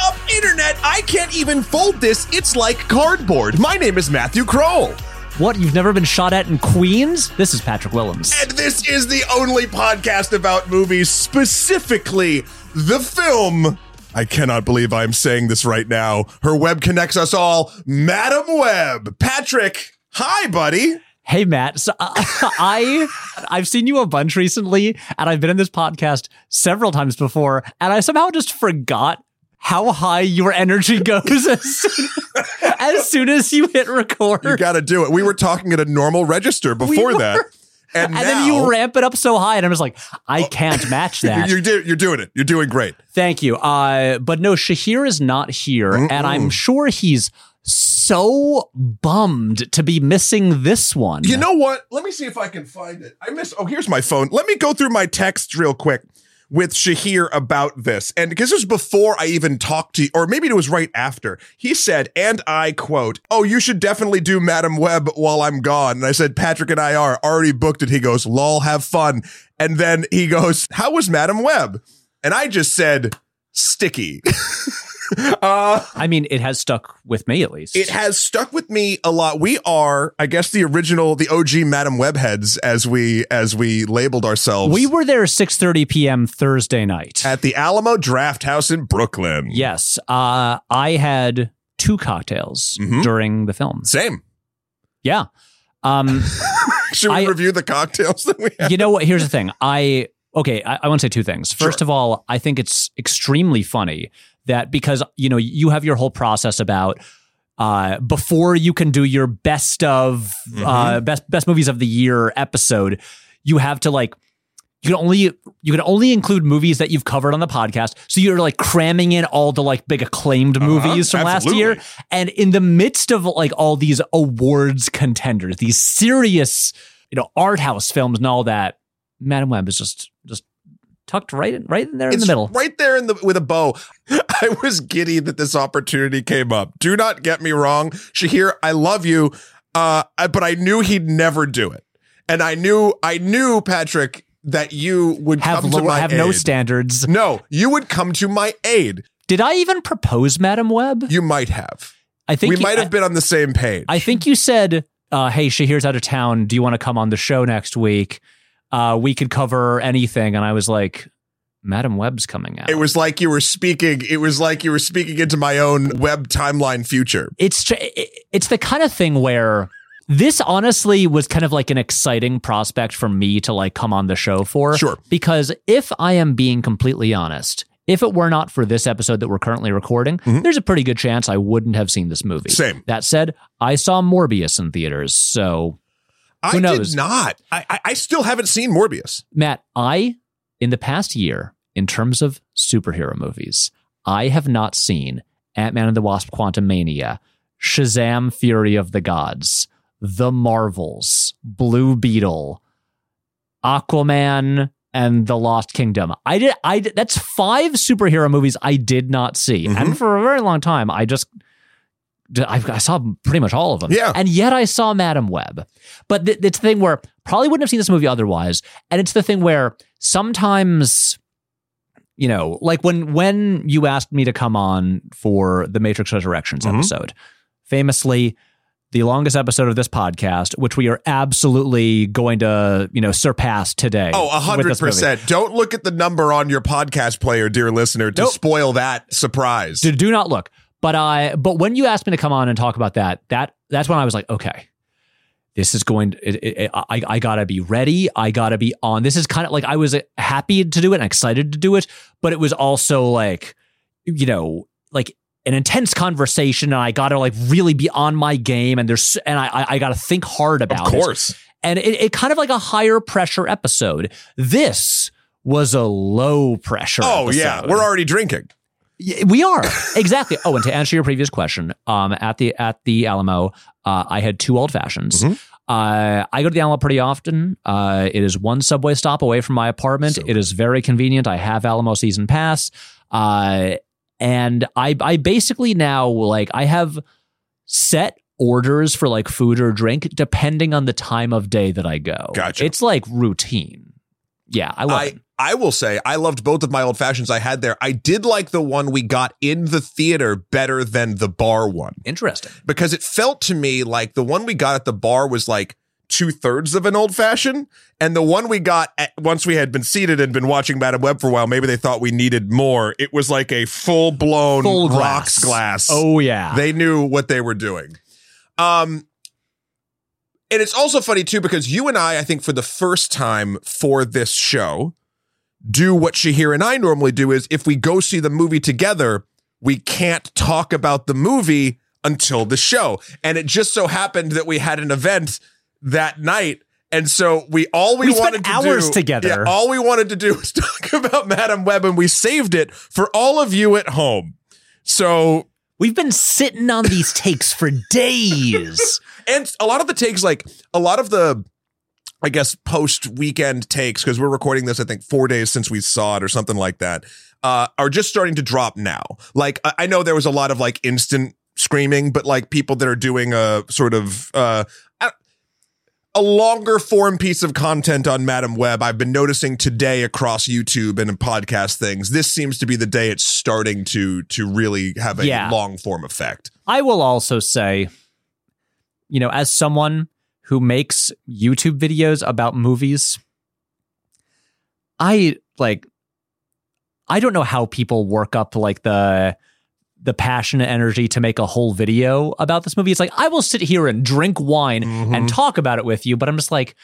up, Internet? I can't even fold this. It's like cardboard. My name is Matthew Kroll. What, you've never been shot at in Queens? This is Patrick Willems. And this is the only podcast about movies, specifically the film. I cannot believe I'm saying this right now. Her web connects us all. Madame Web. Patrick, hi, buddy. Hey Matt, so uh, I I've seen you a bunch recently, and I've been in this podcast several times before, and I somehow just forgot how high your energy goes as soon as, soon as you hit record. You got to do it. We were talking at a normal register before We that. And, and now, then you ramp it up so high, and I'm just like, I can't match that. You're, do- you're doing it. You're doing great. Thank you. Uh, but no, Shahir is not here, and I'm sure he's so bummed to be missing this one. You know what? Let me see if I can find it. I miss. Oh, here's my phone. Let me go through my texts real quick with Shahir about this. And because it was before I even talked to you, or maybe it was right after, he said, and I quote, Oh, you should definitely do Madame Web while I'm gone. And I said, Patrick and I are already booked it. He goes, lol, have fun. And then he goes, How was Madame Web? And I just said, Sticky. uh, I mean, it has stuck with me at least. it has stuck with me a lot. We are, I guess, the original, the OG Madame Webheads, as we as we labeled ourselves. we were there 6:30 p.m. Thursday night. at the Alamo Drafthouse in Brooklyn. yes, uh, I had two cocktails Mhm. during the film. Same. Yeah. Um, Should we I- review the cocktails that we had? you know what? Here's the thing. I okay. I, I want to say two things. First of all, I think it's extremely funny that because you know you have your whole process about uh, before you can do your best of Mm-hmm. uh, best best movies of the year episode, you have to like. You can only you can only include movies that you've covered on the podcast. So you're like cramming in all the like big acclaimed movies from last year. Uh-huh. And in the midst of like all these awards contenders, these serious, you know, art house films and all that, Madame Web is just just tucked right in, right in there in It's the middle. right there in the with a bow. I was giddy that this opportunity came up. Do not get me wrong, Shahir. I love you, uh, I- but I knew he'd never do it, and I knew I knew Patrick that you would Have come to my have no aid. standards. No, you would come to my aid. Did I even propose Madame Web? You might have. I think we you- might have been on the same page. I think you said, uh, "Hey, Shahir's out of town. Do you want to come on the show next week? Uh, we could cover anything." And I was like, "Madame Web's coming out." It was like you were speaking. It was like you were speaking into my own web timeline future. it's tr- it's the kind of thing where this honestly was kind of like an exciting prospect for me to like come on the show for. Sure. Because if I am being completely honest, if it were not for this episode that we're currently recording, Mhm. there's a pretty good chance I wouldn't have seen this movie. Same. That said, I saw Morbius in theaters. So, I knows? did not. I, I I still haven't seen Morbius. Matt, I, in the past year, in terms of superhero movies, I have not seen Ant Man and the Wasp Quantumania, Shazam Fury of the Gods, The Marvels, Blue Beetle, Aquaman, and The Lost Kingdom. I did I did, that's five superhero movies I did not see. Mhm. And for a very long time I just I saw pretty much all of them. Yeah. And yet I saw Madam Web. But th- it's the thing where probably wouldn't have seen this movie otherwise. And it's the thing where sometimes, you know, like when when you asked me to come on for the Matrix Resurrections Mhm. episode, famously the longest episode of this podcast, which we are absolutely going to, you know, surpass today. Oh, a hundred percent! Don't look at the number on your podcast player, dear listener, to Nope. spoil that surprise. Do, do not look. But I but when you asked me to come on and talk about that, that that's when I was like, okay, this is going. To, it, it, I I gotta be ready. I gotta be on. This is kind of like I was uh, happy to do it and excited to do it, but it was also like, you know, like an intense conversation, and I gotta like really be on my game, and there's and I I, I gotta think hard about it Of course. and it, it kind of like a higher pressure episode. This was a low pressure. Oh yeah, we're already drinking. Yeah, we are exactly. Oh, and to answer your previous question, um, at the at the Alamo, uh, I had two old fashions. Mhm. Uh, I go to the Alamo pretty often. Uh, it is one subway stop away from my apartment. So- it is very convenient. I have Alamo season pass, uh, and I I basically now like I have set orders for like food or drink depending on the time of day that I go. Gotcha. It's like routine. yeah, I love I it. I will say I loved both of my old fashions I had there. I did like the one we got in the theater better than the bar one Interesting. because it felt to me like the one we got at the bar was like two thirds of an old fashioned, and the one we got at, once we had been seated and been watching Madame Web for a while. Maybe they thought we needed more. It was like a full blown Full rocks glass. glass. Oh yeah. They knew what they were doing. Um, and it's also funny too because you and I, I think, for the first time for this show, do what Shahir and I normally do is if we go see the movie together, we can't talk about the movie until the show. And it just so happened that we had an event that night. And so we all we, We wanted to hours do, together. Yeah, all we wanted to do was talk about Madame Web, and we saved it for all of you at home. So We've been sitting on these takes for days. and a lot of the takes like a lot of the i guess post weekend takes because we're recording this i think four days since we saw it or something like that uh are just starting to drop now like i, I know there was a lot of like instant screaming but like people that are doing a sort of uh a- a longer form piece of content on Madame Web, I've been noticing today across YouTube and in podcast things. This seems to be the day it's starting to to really have a Yeah. long form effect. I will also say, you know, as someone who makes YouTube videos about movies, I like I don't know how people work up like the the passion and energy to make a whole video about this movie. It's like I will sit here and drink wine Mhm. and talk about it with you, but I'm just like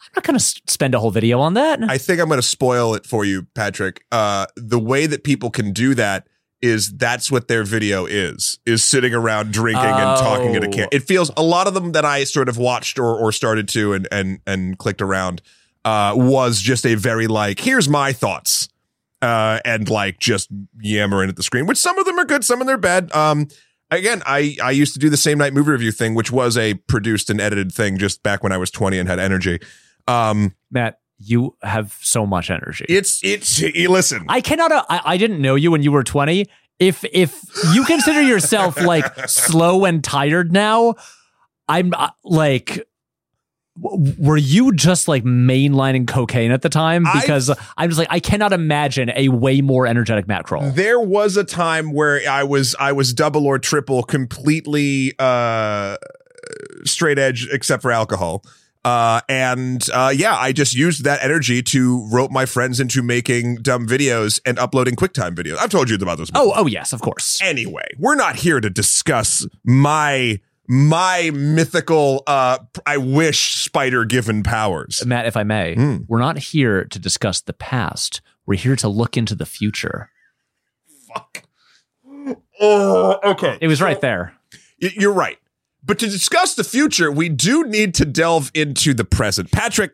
I'm not going to spend a whole video on that. I think I'm going to spoil it for you, Patrick. Uh, the way that people can do that is that's what their video is is sitting around drinking and talking at a Oh. can. It feels a lot of them that I sort of watched or or started to and and and clicked around uh, was just a very like here's my thoughts uh, and like just yammering at the screen. Which some of them are good, some of them are bad. Um, again, I I used to do the same night movie review thing, which was a produced and edited thing just back when I was 20 and had energy. Um, Matt, you have so much energy. it's it's listen. I cannot. uh, I, I didn't know you when you were 20. If if you consider yourself like slow and tired now, I'm uh, like. w- Were you just like mainlining cocaine at the time? I- Because I'm just like I cannot imagine a way more energetic Matt Kroll. There was a time where I was I was double or triple completely uh straight edge except for alcohol. Uh and uh yeah, I just used that energy to rope my friends into making dumb videos and uploading QuickTime videos. I've told you about this before. Oh, oh yes, of course. Anyway, we're not here to discuss my my mythical uh I wish spider given powers. Matt, if I may, Hmm. we're not here to discuss the past. We're here to look into the future. Fuck. Oh, okay. It was right there. You're right. But to discuss the future, we do need to delve into the present. Patrick,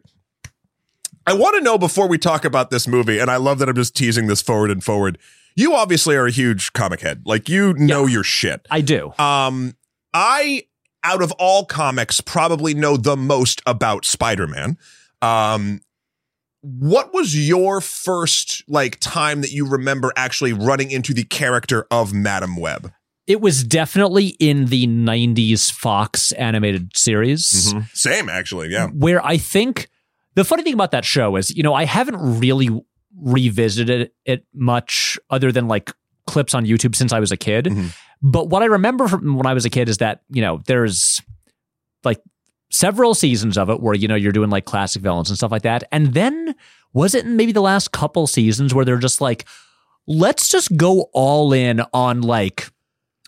I want to know before we talk about this movie, and I love that I'm just teasing this forward and forward. You obviously are a huge comic head. Like you know your shit. I do. Um, I out of all comics probably know the most about Spider-Man. Um, what was your first like time that you remember actually running into the character of Madame Web? It was definitely in the 90s Fox animated series Same, actually. Yeah. where I think the funny thing about that show is, you know, I haven't really revisited it much other than like clips on YouTube since I was a kid. Mhm. But what I remember from when I was a kid is that, you know, there's like several seasons of it where, you know, you're doing like classic villains and stuff like that. And then was it in maybe the last couple seasons where they're just like, let's just go all in on like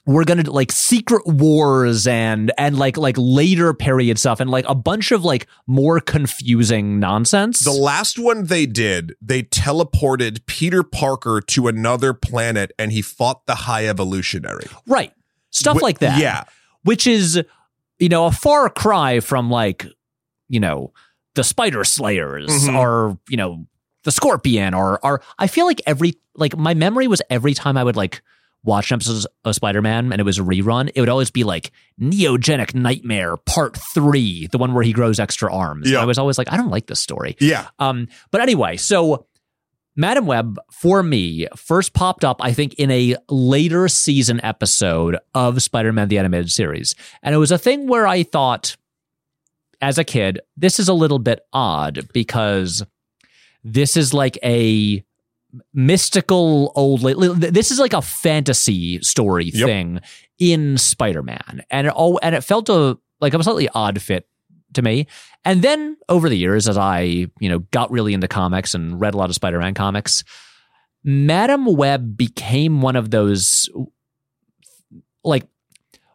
we're gonna do, like secret wars and and like like later period stuff and like a bunch of like more confusing nonsense. The last one they did, they teleported Peter Parker to another planet and he fought the High Evolutionary. right. Stuff Wh- like that. Yeah. Which is, you know, a far cry from like, you know, the Spider Slayers Mhm. or, you know, the Scorpion or or I feel like every like my memory was every time I would like watch an episode of Spider-Man and it was a rerun, it would always be like Neogenic Nightmare Part Three, the one where he grows extra arms. Yeah. I was always like, I don't like this story. Yeah. Um, but anyway, so Madame Web for me first popped up, I think, in a later season episode of Spider-Man the Animated Series. And it was a thing where I thought, as a kid, this is a little bit odd because this is like a mystical old this is like a fantasy story Yep. thing in Spider-Man. And it all and it felt a like a slightly odd fit to me. And then over the years, as I, you know, got really into comics and read a lot of Spider-Man comics, Madame Web became one of those like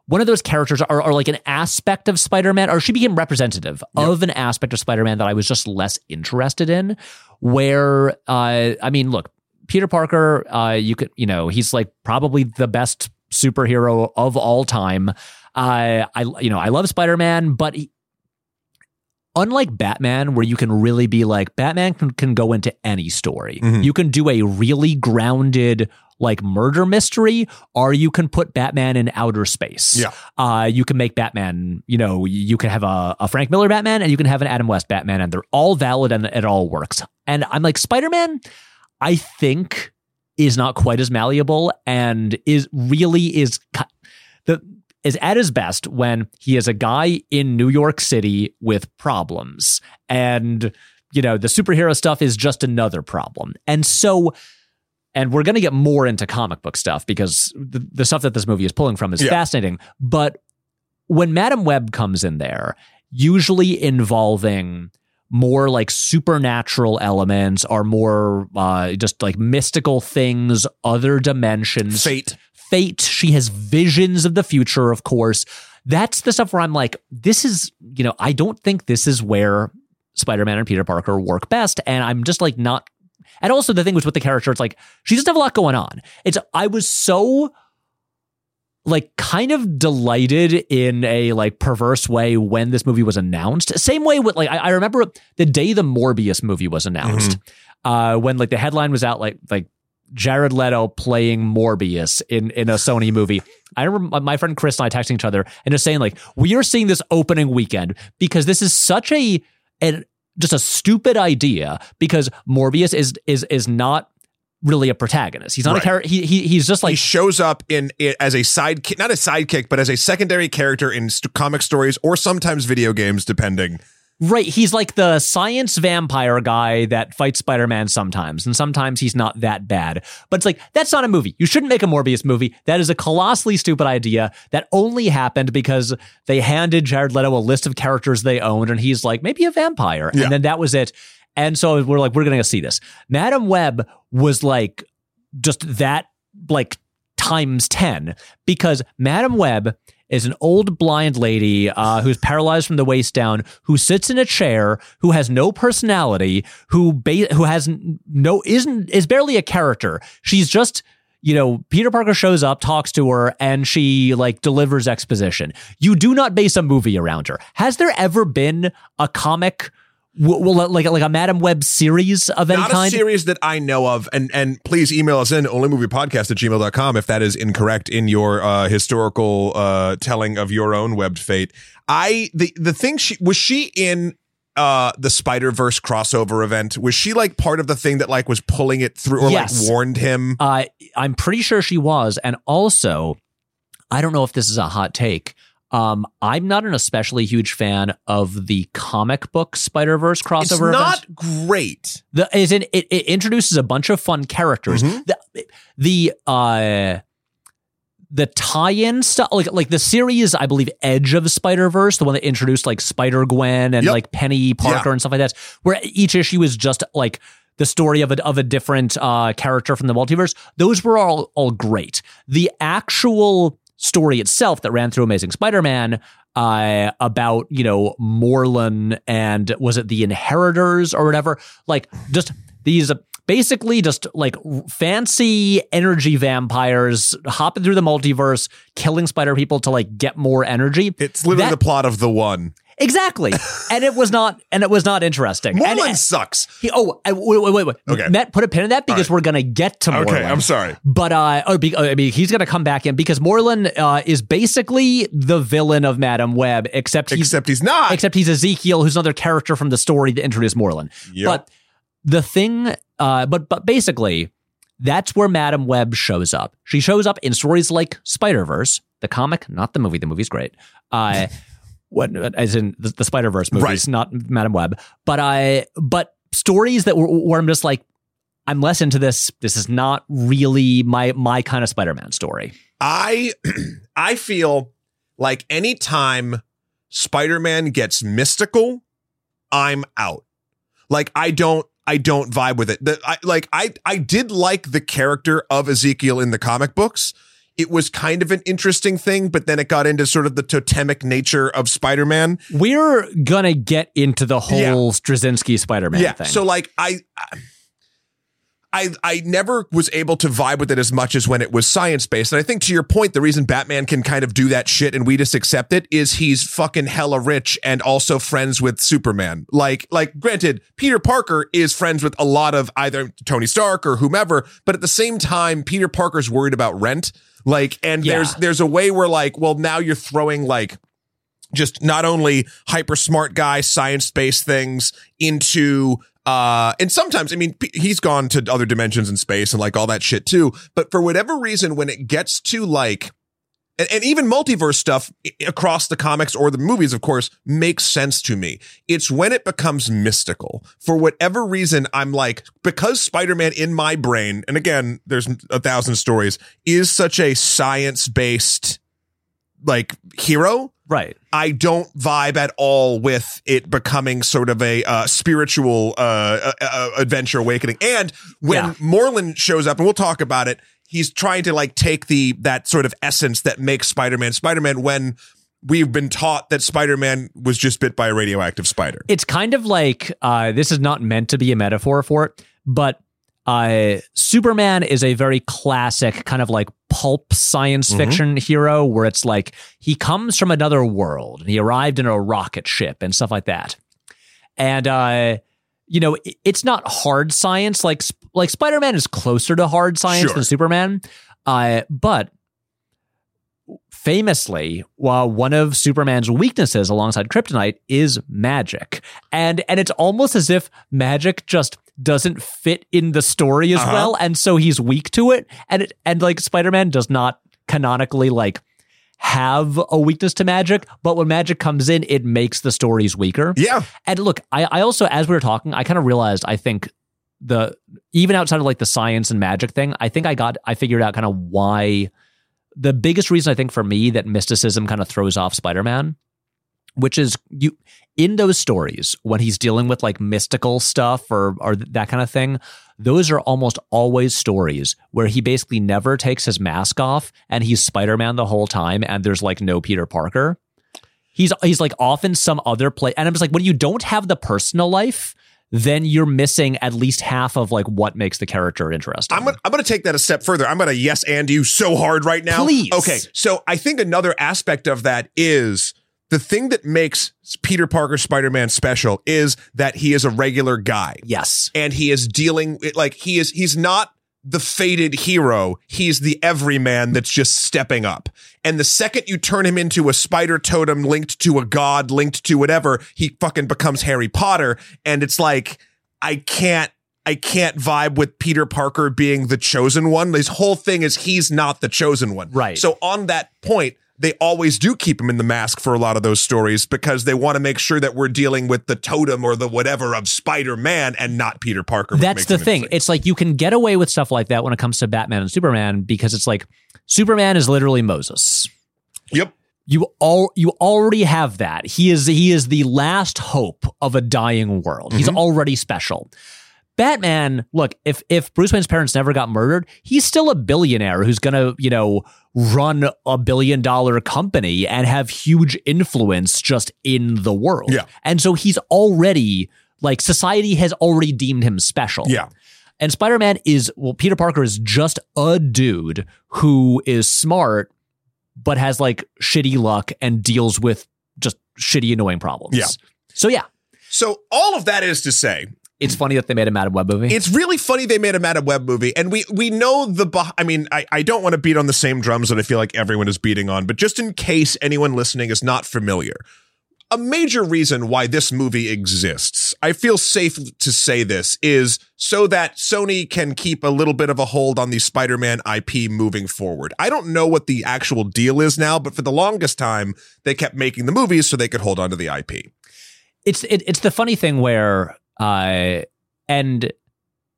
one of those characters or, or like an aspect of Spider-Man, or she became representative Yep. of an aspect of Spider-Man that I was just less interested in. Where uh I mean, look, Peter Parker, uh, you could, you know, he's like probably the best superhero of all time. Uh, I, you know, I love Spider Man, but he, unlike Batman, where you can really be like, Batman can, can go into any story. Mhm. You can do a really grounded, like murder mystery, or you can put Batman in outer space. Yeah. Uh, you can make Batman, you know, you can have a, a Frank Miller Batman and you can have an Adam West Batman, and they're all valid and it all works. And I'm like, Spider Man, I think is not quite as malleable and is really is the is at his best when he is a guy in New York City with problems and you know the superhero stuff is just another problem. And so and we're going to get more into comic book stuff because the, the stuff that this movie is pulling from is Yeah. fascinating. But when Madame Web comes in there, usually involving more like supernatural elements or more uh, just like mystical things, other dimensions, Fate. fate. She has visions of the future, of course. That's the stuff where I'm like, this is, you know, I don't think this is where Spider Man and Peter Parker work best. And I'm just like not. And also the thing was with the character, it's like she doesn't have a lot going on. It's I was so like kind of delighted in a like perverse way when this movie was announced. Same way with like I, I remember the day the Morbius movie was announced, uh, when like the headline was out like like Jared Leto playing Morbius in in a Sony movie. I remember my friend Chris and I texting each other and just saying like we are seeing this opening weekend because this is such a an just a stupid idea because Morbius is is is not really a protagonist. He's not Right. a character. He, he he's just he like shows up in, as a sidekick, not a sidekick, but as a secondary character in st- comic stories or sometimes video games, depending. Right. He's like the science vampire guy that fights Spider Man sometimes, and sometimes he's not that bad. But it's like, that's not a movie. You shouldn't make a Morbius movie. That is a colossally stupid idea that only happened because they handed Jared Leto a list of characters they owned, and he's like, maybe a vampire. Yeah. And then that was it. And so we're like, we're going to see this. Madame Web was like, just that, like, times 10 because Madame Web is an old blind lady uh, who's paralyzed from the waist down, who sits in a chair, who has no personality, who ba- who has no isn't is barely a character. She's just you know Peter Parker shows up, talks to her, and she like delivers exposition. You do not base a movie around her. Has there ever been a comic? Well, like like a Madame Web series of any Not a kind. series that I know of. And and please email us in onlymoviepodcast at gmail.com if that is incorrect in your uh, historical uh, telling of your own webbed fate. I the the thing she was she in uh the Spider-Verse crossover event? Was she like part of the thing that like was pulling it through or Yes. like warned him? Uh, I'm pretty sure she was. And also, I don't know if this is a hot take. Um, I'm not an especially huge fan of the comic book Spider Verse crossover. It's event. not great. The is in it, it introduces a bunch of fun characters. Mhm. The the uh the tie-in stuff like like the series I believe Edge of Spider Verse, the one that introduced like Spider Gwen and Yep. like Peni Parker Yeah. and stuff like that, where each issue is just like the story of a of a different uh character from the multiverse. Those were all all great. The actual story itself that ran through Amazing Spider-Man uh, about you know Morlun and was it the Inheritors or whatever? Like just these. Basically, just like fancy energy vampires hopping through the multiverse, killing spider people to like get more energy. It's literally That- the plot of the one. Exactly, and it was not, and it was not interesting. And- Morlun sucks. he, oh, uh, wait, wait, wait, wait. Okay. Matt, put a pin in that because we're gonna get to Morlun. Okay, I'm sorry. But uh, oh, be, I mean, he's gonna come back in because Morlun uh, is basically the villain of Madame Web, except he's Except he's not. except he's Ezekiel, who's another character from the story that introduced Morlun. Yep. But the thing, uh, but but basically, that's where Madame Web shows up. She shows up in stories like Spider Verse, the comic, not the movie. The movie's great. Uh, what as in the, the Spider Verse movies, Right. not Madame Web. But I, but stories that were where I'm just like, I'm less into this. This is not really my my kind of Spider-Man story. I I feel like anytime Spider-Man gets mystical, I'm out. Like I don't I don't vibe with it. The, I, like I I did like the character of Ezekiel in the comic books. It was kind of an interesting thing, but then it got into sort of the totemic nature of Spider-Man. We're gonna get into the whole Yeah. Straczynski Spider-Man yeah. thing. So like I I I never was able to vibe with it as much as when it was science based. And I think to your point, the reason Batman can kind of do that shit and we just accept it is he's fucking hella rich and also friends with Superman. Like like granted, Peter Parker is friends with a lot of either Tony Stark or whomever, but at the same time, Peter Parker's worried about rent. Like and Yeah. there's there's a way where like, well, now you're throwing like just not only hyper smart guy science based things into uh and sometimes i mean he's gone to other dimensions in space and like all that shit too but for whatever reason when it gets to like and, and even multiverse stuff across the comics or the movies of course makes sense to me it's when it becomes mystical for whatever reason i'm like because spider-man in my brain and again there's a thousand stories is such a science based like hero right. I don't vibe at all with it becoming sort of a uh, spiritual uh, uh, uh, adventure awakening. And when Yeah. Morlun shows up, and we'll talk about it, he's trying to like take the that sort of essence that makes Spider-Man Spider-Man when we've been taught that Spider-Man was just bit by a radioactive spider. It's kind of like uh, this is not meant to be a metaphor for it, but uh, Superman is a very classic kind of like pulp science Mhm. fiction hero where it's like he comes from another world and he arrived in a rocket ship and stuff like that. And uh, you know, it's not hard science like like Spider-Man is closer to hard science Sure. than Superman. Uh, but famously, while one of Superman's weaknesses alongside kryptonite is magic. And and it's almost as if magic just doesn't fit in the story as Uh-huh. well and so he's weak to it and it, and like Spider-Man does not canonically like have a weakness to magic, but when magic comes in, it makes the stories weaker. Yeah. And look, I, I also, as we were talking, I kind of realized I think the even outside of like the science and magic thing, I think I got I figured out kind of why the biggest reason I think for me that mysticism kind of throws off Spider-Man, which is you in those stories when he's dealing with like mystical stuff or or that kind of thing, those are almost always stories where he basically never takes his mask off and he's Spider-Man the whole time and there's like no Peter Parker. He's he's like off in some other place and I'm just like when you don't have the personal life, then you're missing at least half of like what makes the character interesting. I'm gonna, I'm gonna take that a step further. I'm gonna yes and you so hard right now. Please. Okay. So I think another aspect of that is the thing that makes Peter Parker Spider-Man special is that he is a regular guy yes. and he is dealing like he is he's not the fated hero. He's the everyman that's just stepping up. And the second you turn him into a spider totem linked to a god, linked to whatever, he fucking becomes Harry Potter. And it's like, I can't, I can't vibe with Peter Parker being the chosen one. His whole thing is he's not the chosen one. Right. So on that point, they always do keep him in the mask for a lot of those stories because they want to make sure that we're dealing with the totem or the whatever of Spider-Man and not Peter Parker. That's the thing. It's like you can get away with stuff like that when it comes to Batman and Superman because it's like Superman is literally Moses. Yep. You all you already have that. He is he is the last hope of a dying world. He's Mhm. already special. Batman, look, if if Bruce Wayne's parents never got murdered, he's still a billionaire who's going to, you know, run a billion dollar company and have huge influence just in the world. Yeah. And so he's already like society has already deemed him special. Yeah. And Spider Man is, well, Peter Parker is just a dude who is smart, but has like shitty luck and deals with just shitty, annoying problems. Yeah. So, yeah, So all of that is to say, it's funny that they made a Madame Web movie. it's really funny they made a Madame Web movie, and we we know the. I mean, I I don't want to beat on the same drums that I feel like everyone is beating on, but just in case anyone listening is not familiar, a major reason why this movie exists, I feel safe to say this, is so that Sony can keep a little bit of a hold on the Spider-Man IP moving forward. I don't know what the actual deal is now, but for the longest time, they kept making the movies so they could hold on to the IP. it's it, it's the funny thing where uh and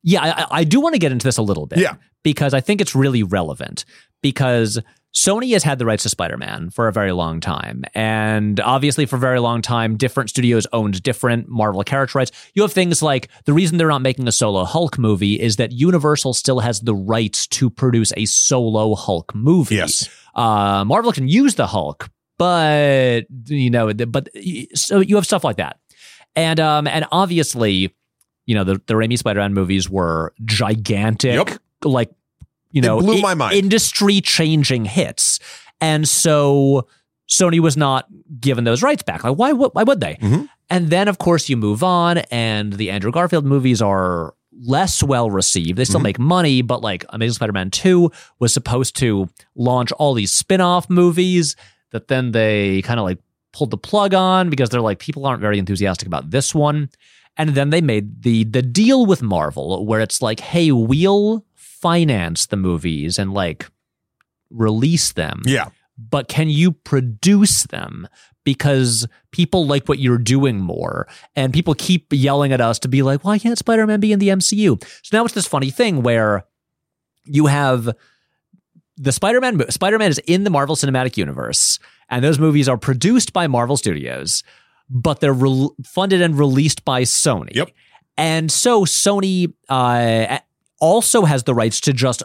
yeah, I, I do want to get into this a little bit. Yeah. Because I think it's really relevant because Sony has had the rights to Spider Man for a very long time. And obviously, for a very long time, different studios owned different Marvel character rights. You have things like the reason they're not making a solo Hulk movie is that Universal still has the rights to produce a solo Hulk movie. Yes. Uh, Marvel can use the Hulk, but, you know, but so you have stuff like that. And, um, and obviously, you know, the, the Raimi Spider Man movies were gigantic, Yep. like, you It know, blew my mind. industry changing hits. And so Sony was not given those rights back. Like, why, would- why would they? Mhm. And then, of course, you move on, and the Andrew Garfield movies are less well received. They still Mhm. make money, but like Amazing Spider Man 2 was supposed to launch all these spin off movies that then they kind of like pulled the plug on because they're like, people aren't very enthusiastic about this one. And then they made the the deal with Marvel where it's like, hey, we'll finance the movies and like release them Yeah. but can you produce them? Because people like what you're doing more, and people keep yelling at us to be like, why can't Spider Man be in the MCU? So now it's this funny thing where you have the Spider Man Spider Man is in the Marvel Cinematic Universe, and those movies are produced by Marvel Studios, but they're re- funded and released by Sony. Yep. And so Sony uh, also has the rights to just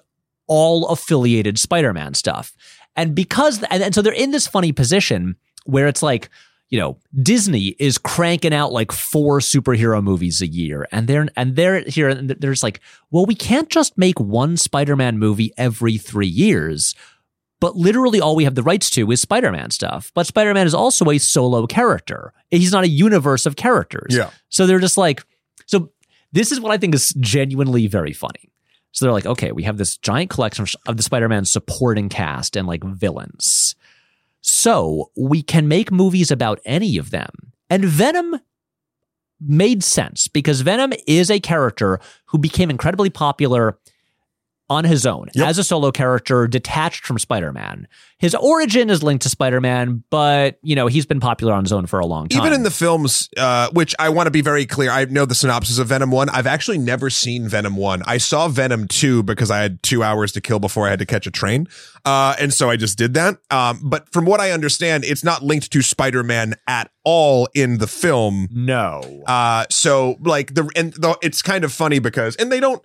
all affiliated Spider Man stuff. And because, and, and so they're in this funny position where it's like, you know, Disney is cranking out like four superhero movies a year, and they're and they're here, and there's like, well, we can't just make one Spider-Man movie every three years, but literally all we have the rights to is Spider-Man stuff. But Spider-Man is also a solo character; he's not a universe of characters. Yeah. So they're just like, so this is what I think is genuinely very funny. So they're like, okay, we have this giant collection of the Spider-Man supporting cast and like villains. So we can make movies about any of them. And Venom made sense because Venom is a character who became incredibly popular on his own Yep. as a solo character detached from Spider-Man. His origin is linked to Spider-Man, but you know, he's been popular on his own for a long time. Even in the films, uh, which I want to be very clear, I know the synopsis of Venom 1. I've actually never seen Venom 1. I saw Venom 2 because I had two hours to kill before I had to catch a train. Uh, and so I just did that. Um, but from what I understand, it's not linked to Spider Man at all in the film. no. Uh, so like the, and the, it's kind of funny because, and they don't,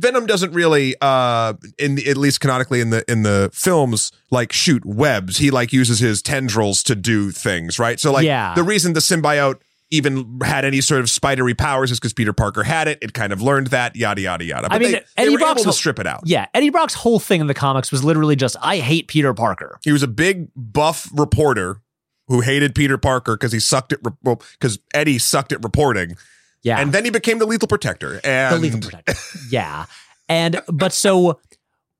Venom doesn't really, uh, in the, at least canonically in the in the films, like shoot webs. He like uses his tendrils to do things, right? So like Yeah. the reason the symbiote even had any sort of spidery powers is because Peter Parker had it. It kind of learned that, yada yada yada. But I mean, they, they Eddie were Brock's whole- strip it out. Yeah, Eddie Brock's whole thing in the comics was literally just I hate Peter Parker. He was a big buff reporter who hated Peter Parker because he sucked at well because Eddie sucked at reporting, Yeah. and then he became the lethal protector. And the lethal protector. yeah. And but so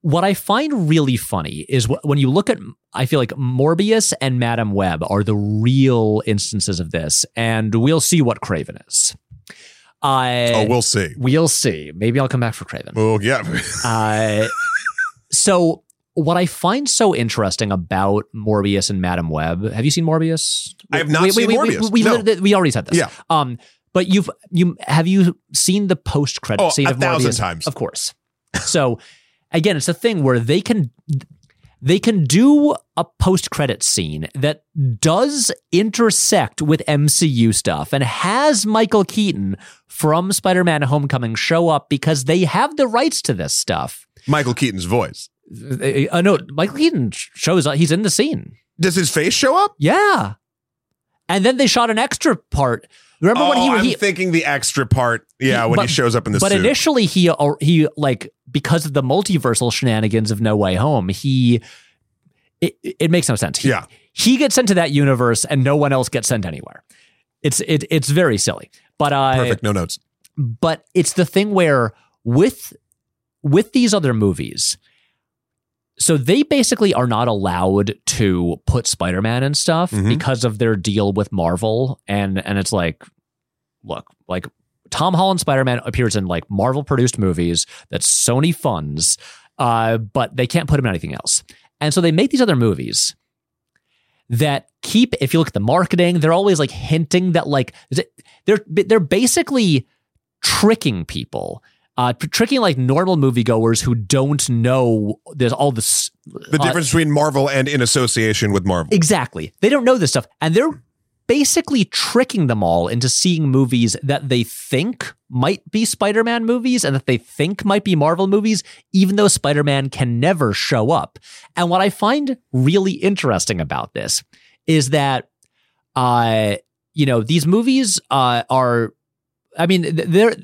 what I find really funny is wh- when you look at I feel like Morbius and Madame Web are the real instances of this and we'll see what Kraven is. I oh, we'll see. we'll see. Maybe I'll come back for Kraven. Oh yeah. Uh, so what I find so interesting about Morbius and Madame Web, have you seen Morbius? I have not seen we, Morbius. We, we, No. we already said this. Yeah. Um, but you've you have you seen the post credit Oh, scene a of thousand Morbius? times. Of course. So again, it's a thing where they can they can do a post credit scene that does intersect with MCU stuff and has Michael Keaton from Spider-Man Homecoming show up because they have the rights to this stuff. Michael Keaton's voice. Uh, no, Michael Keaton shows up. He's in the scene. Does his face show up? Yeah. And then they shot an extra part. Remember oh, when I'm he, he thinking the extra part. Yeah, He- when he shows up in the but suit. initially he or he like because of the multiversal shenanigans of No Way Home, he it, it makes no sense. He, yeah. he gets sent to that universe and no one else gets sent anywhere. It's it it's very silly. But uh Perfect. No notes. but it's the thing where with with these other movies so they basically are not allowed to put spider-man and stuff Mhm. because of their deal with marvel and and it's like look like tom holland spider-man appears in like marvel produced movies that sony funds uh, but they can't put him in anything else and so they make these other movies that keep if you look at the marketing they're always like hinting that like they're they're basically tricking people. Uh, tricking like normal moviegoers who don't know there's all this The uh, difference between Marvel and in association with Marvel. Exactly. They don't know this stuff. And they're basically tricking them all into seeing movies that they think might be Spider Man movies and that they think might be Marvel movies, even though Spider Man can never show up. And what I find really interesting about this is that, uh, you know, these movies uh, are, I mean, th-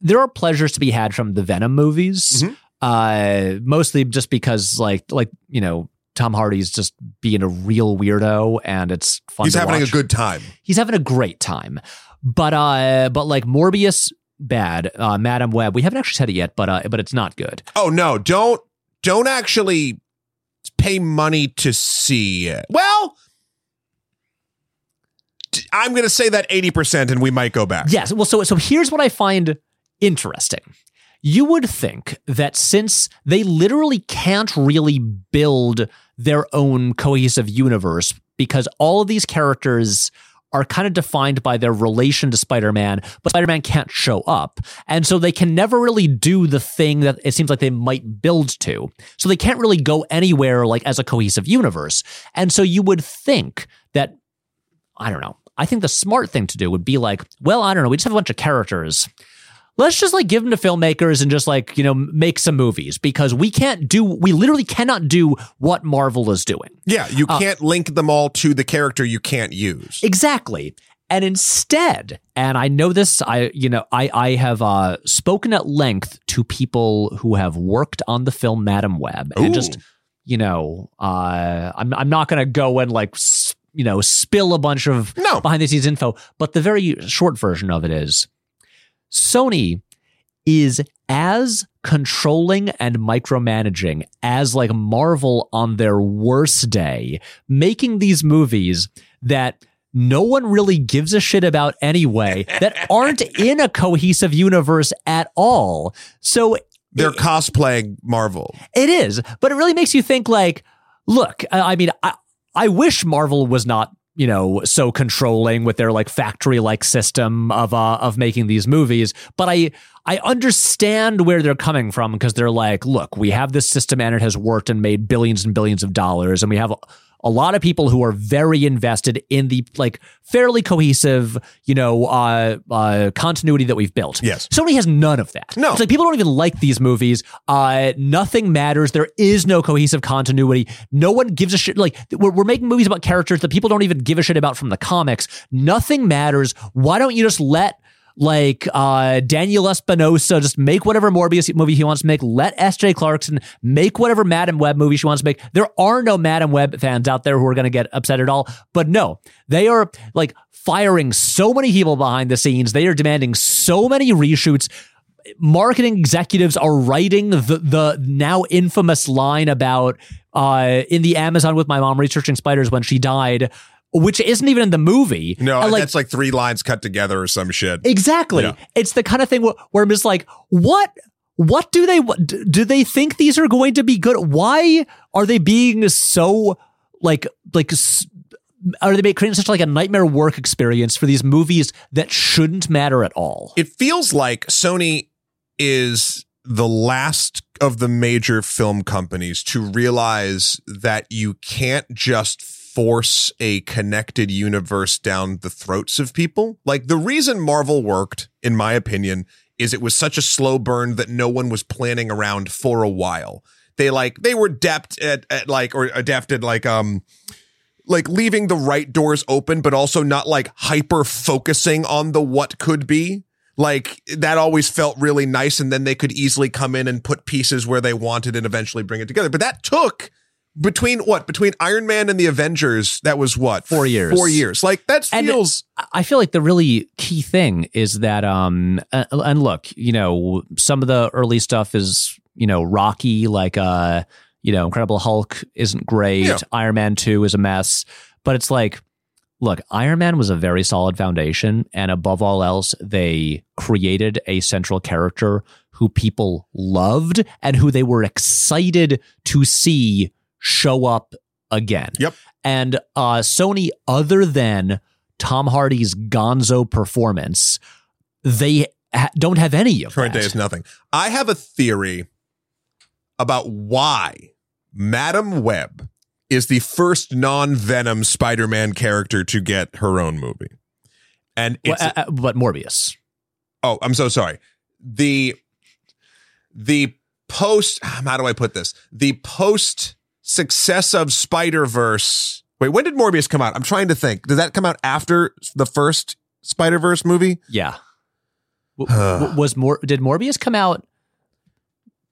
there are pleasures to be had from the Venom movies. Mhm. Uh, mostly just because, like, like you know, Tom Hardy's just being a real weirdo, and it's fun. He's having watch. a good time. He's having a great time, but uh, but like Morbius, bad. Uh, Madame Web, we haven't actually said it yet, but uh, but it's not good. Oh no, don't don't actually pay money to see it. Well, I'm going to say that 80% and we might go back. Yes. Well, so so here's what I find interesting. You would think that since they literally can't really build their own cohesive universe because all of these characters are kind of defined by their relation to Spider-Man, but Spider-Man can't show up. And so they can never really do the thing that it seems like they might build to. So they can't really go anywhere like as a cohesive universe. And so you would think that I don't know. I think the smart thing to do would be like, well, I don't know, we just have a bunch of characters. Let's just like give them to filmmakers and just like, you know, make some movies because we can't do, we literally cannot do what Marvel is doing. Yeah, you Uh, can't link them all to the character you can't use. Exactly. And instead, and I know this, I, you know, I, I have uh, spoken at length to people who have worked on the film Madame Web and Ooh. just, you know, uh, I'm, I'm not going to go and like, you know, spill a bunch of No. behind the scenes info. But the very short version of it is Sony is as controlling and micromanaging as like Marvel on their worst day, making these movies that no one really gives a shit about anyway, that aren't in a cohesive universe at all. So They're cosplaying Marvel. it is, but it really makes you think like, look, I I mean, I, I wish Marvel was not, you know, so controlling with their like factory like system of uh, of making these movies, but I I understand where they're coming from because they're like, look, we have this system and it has worked and made billions and billions of dollars and we have a lot of people who are very invested in the like fairly cohesive, you know, uh, uh, continuity that we've built. Yes. Sony has none of that. No. It's like people don't even like these movies. Uh, nothing matters. There is no cohesive continuity. No one gives a shit. Like we're, we're making movies about characters that people don't even give a shit about from the comics. Nothing matters. Why don't you just let like uh, Daniel Espinosa just make whatever Morbius movie he wants to make. Let S.J. Clarkson make whatever Madame Web movie she wants to make. There are no Madame Web fans out there who are going to get upset at all. But no, they are like firing so many people behind the scenes. They are demanding so many reshoots marketing executives are writing the the now infamous line about uh in the Amazon with my mom researching spiders when she died, which isn't even in the movie. No, And, like, that's like three lines cut together or some shit. exactly. Yeah. It's the kind of thing where, where I'm just like, what what do they what, do they think these are going to be good? Why are they being so like like are they creating such like a nightmare work experience for these movies that shouldn't matter at all? It feels like Sony is the last of the major film companies to realize that you can't just force a connected universe down the throats of people. Like the reason Marvel worked, in my opinion, is it was such a slow burn that no one was planning around for a while. They like they were adept at, at like or adapted like um like leaving the right doors open, but also not like hyper focusing on the what could be. Like that always felt really nice. And then they could easily come in and put pieces where they wanted and eventually bring it together. But that took between what? Between Iron Man and the Avengers, that was what? Four years. Four years. Like that And- feels I feel like the really key thing is that, um, and look, you know, some of the early stuff is, you know, rocky, like, uh, you know, Incredible Hulk isn't great. Yeah. Iron Man 2 is a mess. But it's like, look, Iron Man was a very solid foundation. And above all else, they created a central character who people loved and who they were excited to see show up again. Yep. And uh, Sony, other than Tom Hardy's gonzo performance, they ha- don't have any of Current that. day is nothing. I have a theory about why Madame Web is the first non-Venom Spider-Man character to get her own movie. And Well, it's uh, uh, but Morbius. oh, I'm so sorry. The the post how do I put this? The post success of Spider-Verse. Wait, when did Morbius come out? I'm trying to think. Did that come out after the first Spider-Verse movie? Yeah. W- w- was Mor- did Morbius come out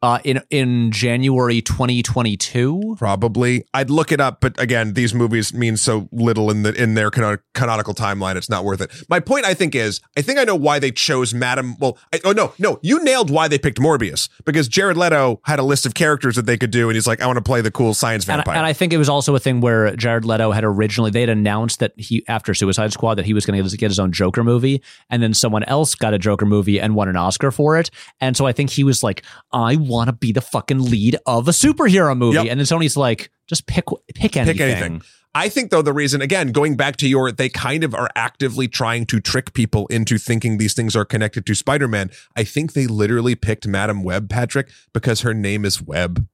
uh, in in January 2022? Probably. I'd look it up, but again, these movies mean so little in the in their cano- canonical timeline. It's not worth it. My point, I think, is I think I know why they chose Madame. Well, I, oh no, no, you nailed why they picked Morbius because Jared Leto had a list of characters that they could do, and he's like, I want to play the cool science And, vampire. and I think it was also a thing where Jared Leto had originally they had announced that he after Suicide Squad that he was going to get his own Joker movie, and then someone else got a Joker movie and won an Oscar for it. And so I think he was like, I want to be the fucking lead of a superhero movie. Yep. And then Sony's like, just pick pick anything. Pick anything. I think though the reason again going back to your they kind of are actively trying to trick people into thinking these things are connected to Spider-Man. I think they literally picked Madame Web Patrick because her name is Web.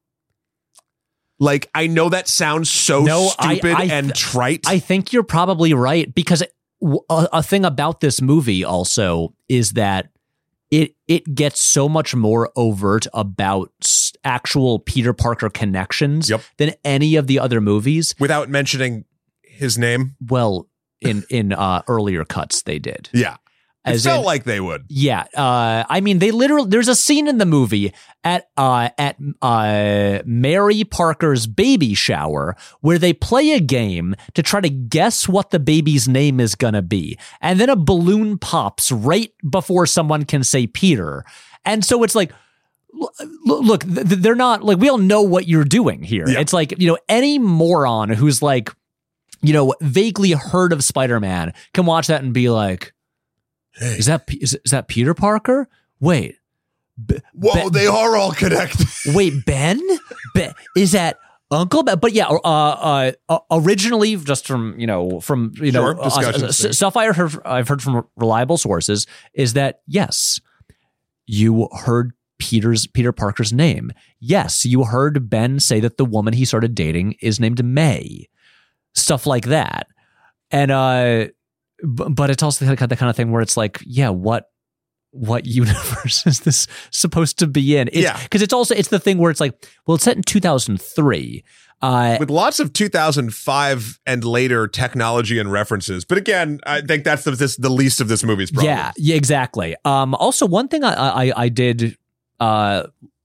Like I know that sounds so No, I- stupid I- and trite. I think you're probably right because uh, a thing about this movie also is that it it gets so much more overt about actual Peter Parker connections Yep. than any of the other movies. Without mentioning his name. Well, in in uh, earlier cuts they did. Yeah. It As felt in- like they would. Yeah, uh, I mean, they literally. There's a scene in the movie at uh, at uh, Mary Parker's baby shower where they play a game to try to guess what the baby's name is gonna be, and then a balloon pops right before someone can say Peter, and so it's like. Look, th- th- they're not like we all know what you're doing here. Yeah. It's like you know any moron who's like, you know, vaguely heard of Spider-Man can watch that and be like, Hey. is that is, is that Peter Parker? Wait, Whoa, Ben- they are all connected. wait, Ben? ben is that Uncle Ben? But yeah, uh, uh, uh, originally, just from you know, from you know, uh, yeah. stuff I heard, I've heard from reliable sources is that yes, you heard Peter's Peter Parker's name. Yes, you heard Ben say that the woman he started dating is named May. Stuff like that, and uh, but it's also the kind the kind of thing where it's like, yeah, what what universe is this supposed to be in? It's, Yeah. because it's also it's the thing where it's like, well, it's set in two thousand three. Uh, With lots of 2005 and later technology and references. But again, I think that's the, this, the least of this movie's problem. Yeah, yeah, exactly. Um, also, one thing I I, I did uh,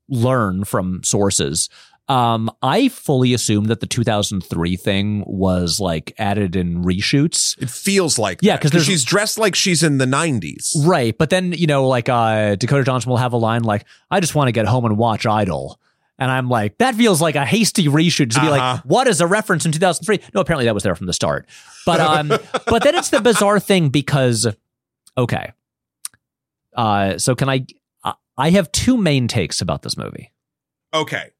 learn from sources. Um, I fully assumed that the 2003 thing was like added in reshoots. It feels like Yeah, because she's dressed like she's in the 90s. Right. But then, you know, like uh, Dakota Johnson will have a line like, I just want to get home and watch Idol. And I'm like, that feels like a hasty reshoot to be Uh-huh. like, what is a reference in 2003? No, apparently that was there from the start. But um, but then it's the bizarre thing because, okay. Uh, so can I? I- I have two main takes about this movie. Okay.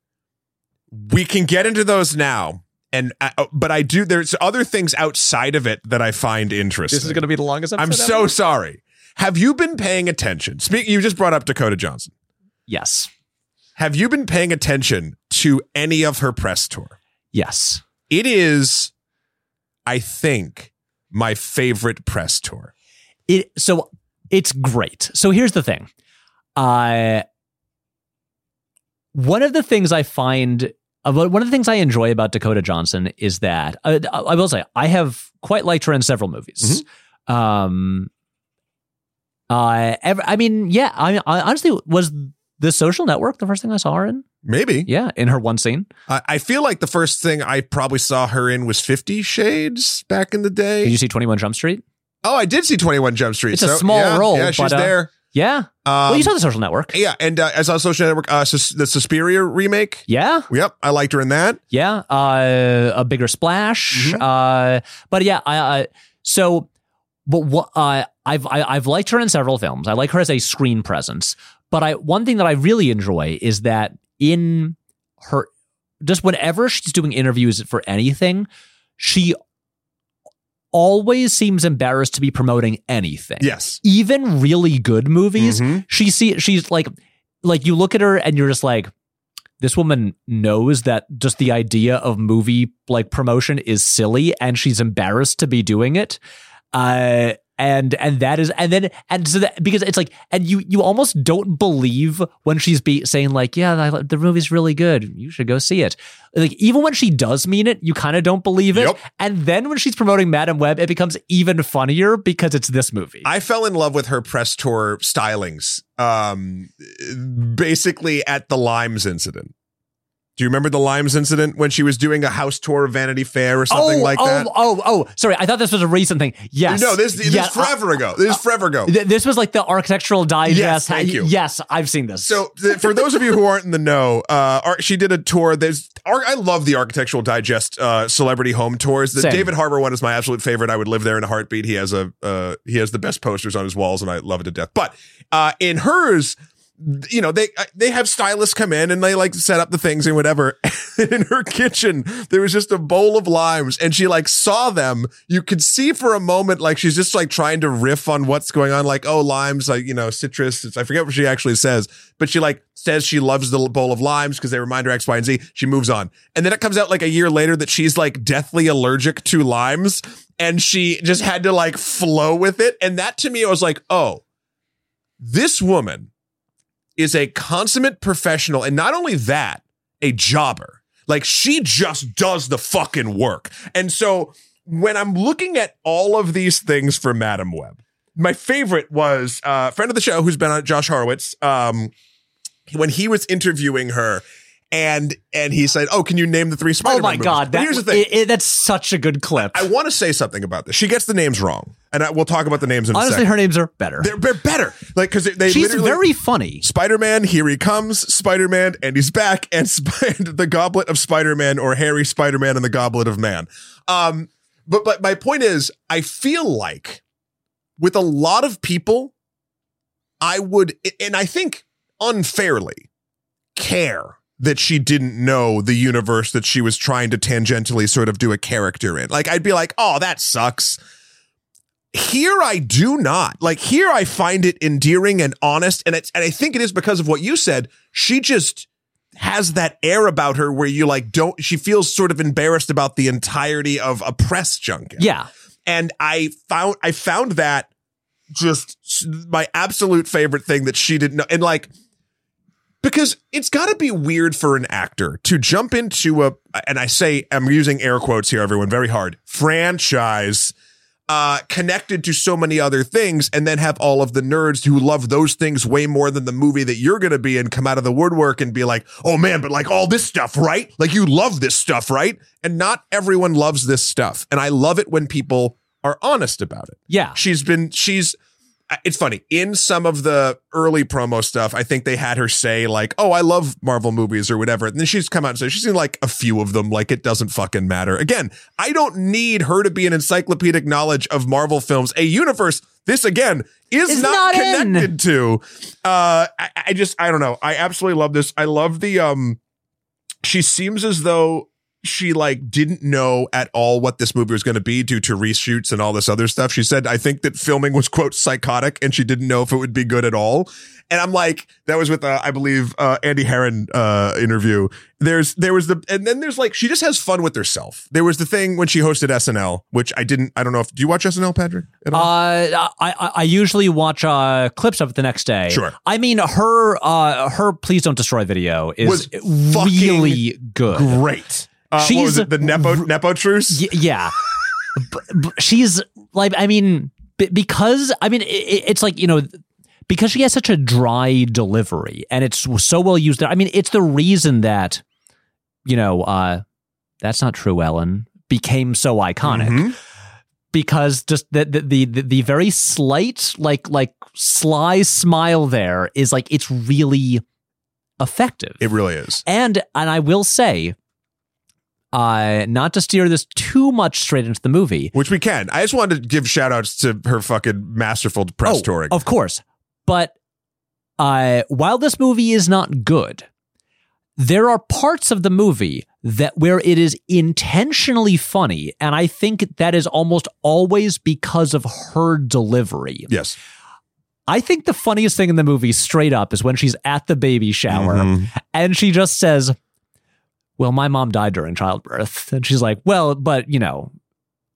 We can get into those now. And uh, but I do there's other things outside of it that I find interesting. This is going to be the longest I'm so sorry. Have you been paying attention? Speak you just brought up Dakota Johnson. yes, Have you been paying attention to any of her press tour? yes. It is I think my favorite press tour. it so it's great. So here's the thing. Uh one of the things I find about one of the things I enjoy about Dakota Johnson is that uh, I will say I have quite liked her in several movies. Um uh ever, I mean yeah, I, I honestly was the social network the first thing I saw her in? Maybe. Yeah, in her one scene. I I feel like the first thing I probably saw her in was Fifty Shades back in the day. Did you see 21 Jump Street? oh, I did see 21 Jump Street. It's a small yeah, role, Yeah, she's but, uh, there. Yeah. Um, well, you saw the social network. Yeah, and uh, I saw Social Network, uh, Sus- the Suspiria remake. Yeah. Yep, I liked her in that. Yeah, uh, a bigger splash. Mhm. Uh, but yeah, I, I so, but what uh, I've I, I've liked her in several films. I like her as a screen presence. But I one thing that I really enjoy is that in her just whenever she's doing interviews for anything, she always seems embarrassed to be promoting anything. Yes. Even really good movies, Mhm. she see she's like like you look at her and you're just like this woman knows that just the idea of movie like promotion is silly and she's embarrassed to be doing it. Uh and and that is and then and so that because it's like and you you almost don't believe when she's be saying like yeah I- the movie's really good you should go see it like even when she does mean it you kind of don't believe it Yep. and then when she's promoting Madame Web it becomes even funnier because it's this movie I fell in love with her press tour stylings, um, basically at the Limes incident. Do you remember the Limes incident when she was doing a house tour of Vanity Fair or something oh, like oh, that? Oh, oh, sorry. I thought this was a recent thing. Yes. No, this, this Yeah, is forever ago. This is forever ago. Th- this was like the architectural digest. Yes, thank you. Yes, I've seen this. So, th- for those of you who aren't in the know, uh, she did a tour. There's, I love the Architectural Digest uh, celebrity home tours. The Same. David Harbour one is my absolute favorite. I would live there in a heartbeat. He has a, uh, he has the best posters on his walls, and I love it to death. But uh, in hers, you know, they uh, they have stylists come in and they like set up the things and whatever. in her kitchen, there was just a bowl of limes, and she like saw them. You could see for a moment like she's just like trying to riff on what's going on, like oh limes, like you know citrus. I forget what she actually says, but she like says she loves the bowl of limes because they remind her X, Y, and Z. She moves on, and then it comes out like a year later that she's like deathly allergic to limes, and she just had to like flow with it. And that to me, I was like, oh, this woman is a consummate professional. And not only that, a jobber. Like she just does the fucking work. And so when I'm looking at all of these things for Madame Web, my favorite was uh, a friend of the show who's been on Josh Horowitz. Um, when he was interviewing her, and and he said, "Oh, can you name the three Spider-Man?" oh my movies?" god, that, here's the thing: it- it- that's such a good clip. I want to say something about this. She gets the names wrong, and I, we'll talk about the names in a Honestly, her names are better. They're, they're better, like because they She's very funny. Spider-Man, here he comes, Spider-Man, and he's back, and Sp- the Goblet of Spider-Man, or Harry Spider-Man and the Goblet of Man. Um, but but my point is, I feel like with a lot of people, I would, and I think unfairly, care that she didn't know the universe that she was trying to tangentially sort of do a character in. Like I'd be like, oh, that sucks. Here I do not. Like here I find it endearing and honest and it's and I think it is because of what you said. She just has that air about her where you like don't she feels sort of embarrassed about the entirety of a press junket. Yeah. And I found I found that just my absolute favorite thing that she didn't know and like because it's got to be weird for an actor to jump into a and I say I'm using air quotes here everyone very hard franchise uh connected to so many other things and then have all of the nerds who love those things way more than the movie that you're going to be in come out of the woodwork and be like oh man but like all this stuff right? Like you love this stuff right? And not everyone loves this stuff. And I love it when people are honest about it. Yeah. she's been she's it's funny. In some of the early promo stuff i think they had her say like oh i love marvel movies or whatever. And then she's come out and said she's seen like a few of them like it doesn't fucking matter. Again i don't need her to be an encyclopedic knowledge of marvel films a universe this again is not, not connected to. Uh I, I just i don't know. I absolutely love this. I love the um she seems as though she like didn't know at all what this movie was going to be due to reshoots and all this other stuff. She said, I think that filming was quote psychotic and she didn't know if it would be good at all. And I'm like, that was with, uh, I believe, uh, Andy Herron, uh, interview. There's, there was the, and then there's like, she just has fun with herself. There was the thing when she hosted SNL, which I didn't, I don't know if, do you watch SNL, Patrick? At all? Uh, I, I I usually watch uh clips of it the next day. Sure. I mean, her uh her please don't destroy video is Was really good. Great. Uh, what was She's it? The Nepo, Nepo truce? Y- yeah. She's like, I mean, because, I mean, i i- it's like, you know, because she has such a dry delivery and it's so well used. I mean, it's the reason that, you know, uh, that's not true, Ellen, became so iconic. Mhm. Because just the, the the the the very slight like like sly smile there is like it's really effective. It really is. And and I will say, uh, not to steer this too much straight into the movie. Which we can. I just wanted to give shout outs to her fucking masterful press Oh, touring. Of course. But uh, while this movie is not good, there are parts of the movie that where it is intentionally funny and i think that is almost always because of her delivery Yes. i think the funniest thing in the movie straight up is when she's at the baby shower Mhm. and she just says well my mom died during childbirth and she's like well but you know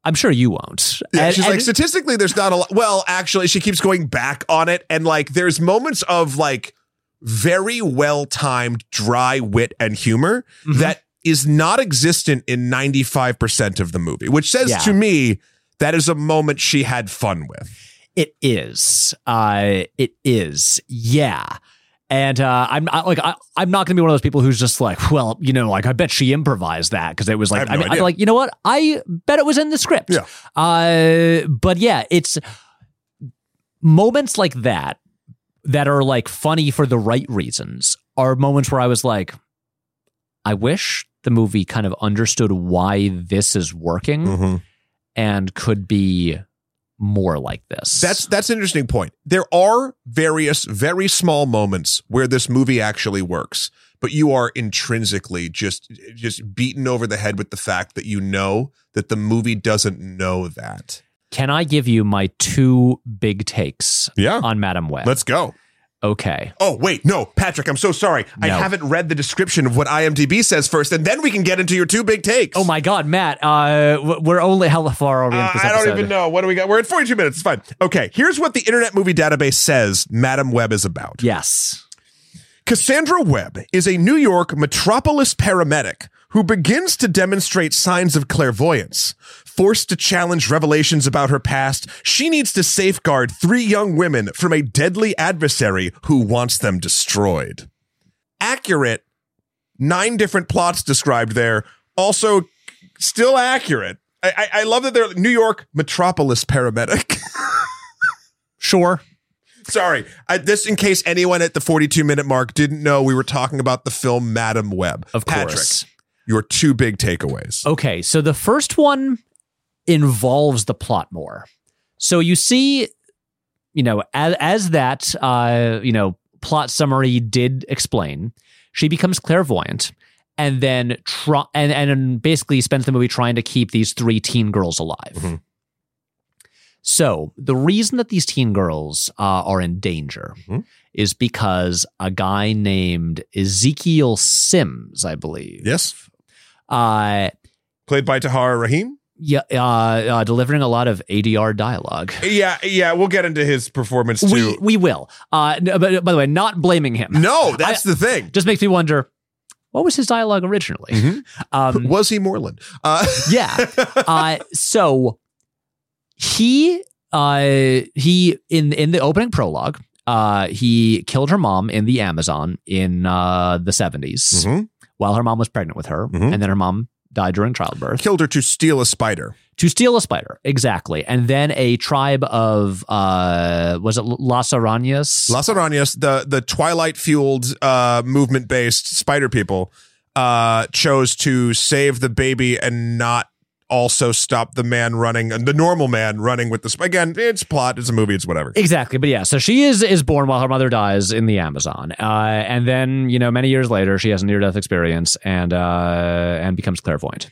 i'm sure you won't Yeah, And- she's and- like, statistically, there's not a lot. Well, actually, she keeps going back on it. And like, there's moments of like very well timed, dry wit and humor Mhm. that is not existent in 95% of the movie, which says Yeah. to me that is a moment she had fun with. It is. Uh, it is. Yeah. And uh, I'm I, like I, I'm not going to be one of those people who's just like, well, you know, like I bet she improvised that because it was like have no I mean, I'm like, you know what? I bet it was in the script. Yeah. Uh, but yeah, it's moments like that that are like funny for the right reasons are moments where I was like, I wish the movie kind of understood why this is working Mm-hmm. and could be more like this. That's that's an interesting point. There are various very small moments where this movie actually works, but you are intrinsically just just beaten over the head with the fact that you know that the movie doesn't know that. Can I give you my two big takes Yeah. on Madame Web? Let's go. Okay. Oh, wait, no, Patrick, I'm so sorry. I haven't read the description of what IMDb says first, and then we can get into your two big takes. Oh my God, Matt. Uh, we're only how far we Uh, I don't episode? even know. What do we got? We're at 42 minutes. It's fine. Okay, here's what the Internet Movie Database says Madame Web is about. Yes. Cassandra Webb is a New York metropolis paramedic who begins to demonstrate signs of clairvoyance. Forced to challenge revelations about her past, she needs to safeguard three young women from a deadly adversary who wants them destroyed. Accurate. Nine different plots described there. Also, still accurate. I, I, I love that they're New York metropolis paramedic. Sure. Sorry, I, this in case anyone at the 42 minute mark didn't know we were talking about the film Madame Web. Of Patrick, course. your two big takeaways. Okay. So the first one involves the plot more. So you see, you know, as, as that, uh, you know, plot summary did explain, she becomes clairvoyant and then try and, and basically spends the movie trying to keep these three teen girls alive. Mhm. So the reason that these teen girls uh, are in danger Mhm. is because a guy named Ezekiel Sims, I believe, Yes, uh, played by Tahar Rahim. Yeah, uh, uh, delivering a lot of ADR dialogue. Yeah, yeah, we'll get into his performance too. We we will. Uh, but by the way, not blaming him. no, that's the thing. Just makes me wonder what was his dialogue originally. Mhm. Um, Was he Morlun? Uh, yeah. Uh, so he uh, he in in the opening prologue. Uh, he killed her mom in the Amazon in uh, the 70s mhm. while her mom was pregnant with her. Mhm. And then her mom died during childbirth. Killed her to steal a spider. to steal a spider exactly and then a tribe of uh was it las arañas Las Arañas, the the Twilight fueled uh, movement based spider people, uh, chose to save the baby and not also stop the man running, the normal man running with the again. It's plot, it's a movie, it's whatever. exactly but yeah so she is is born while her mother dies in the amazon uh and then you know many years later she has a near death experience and uh and becomes clairvoyant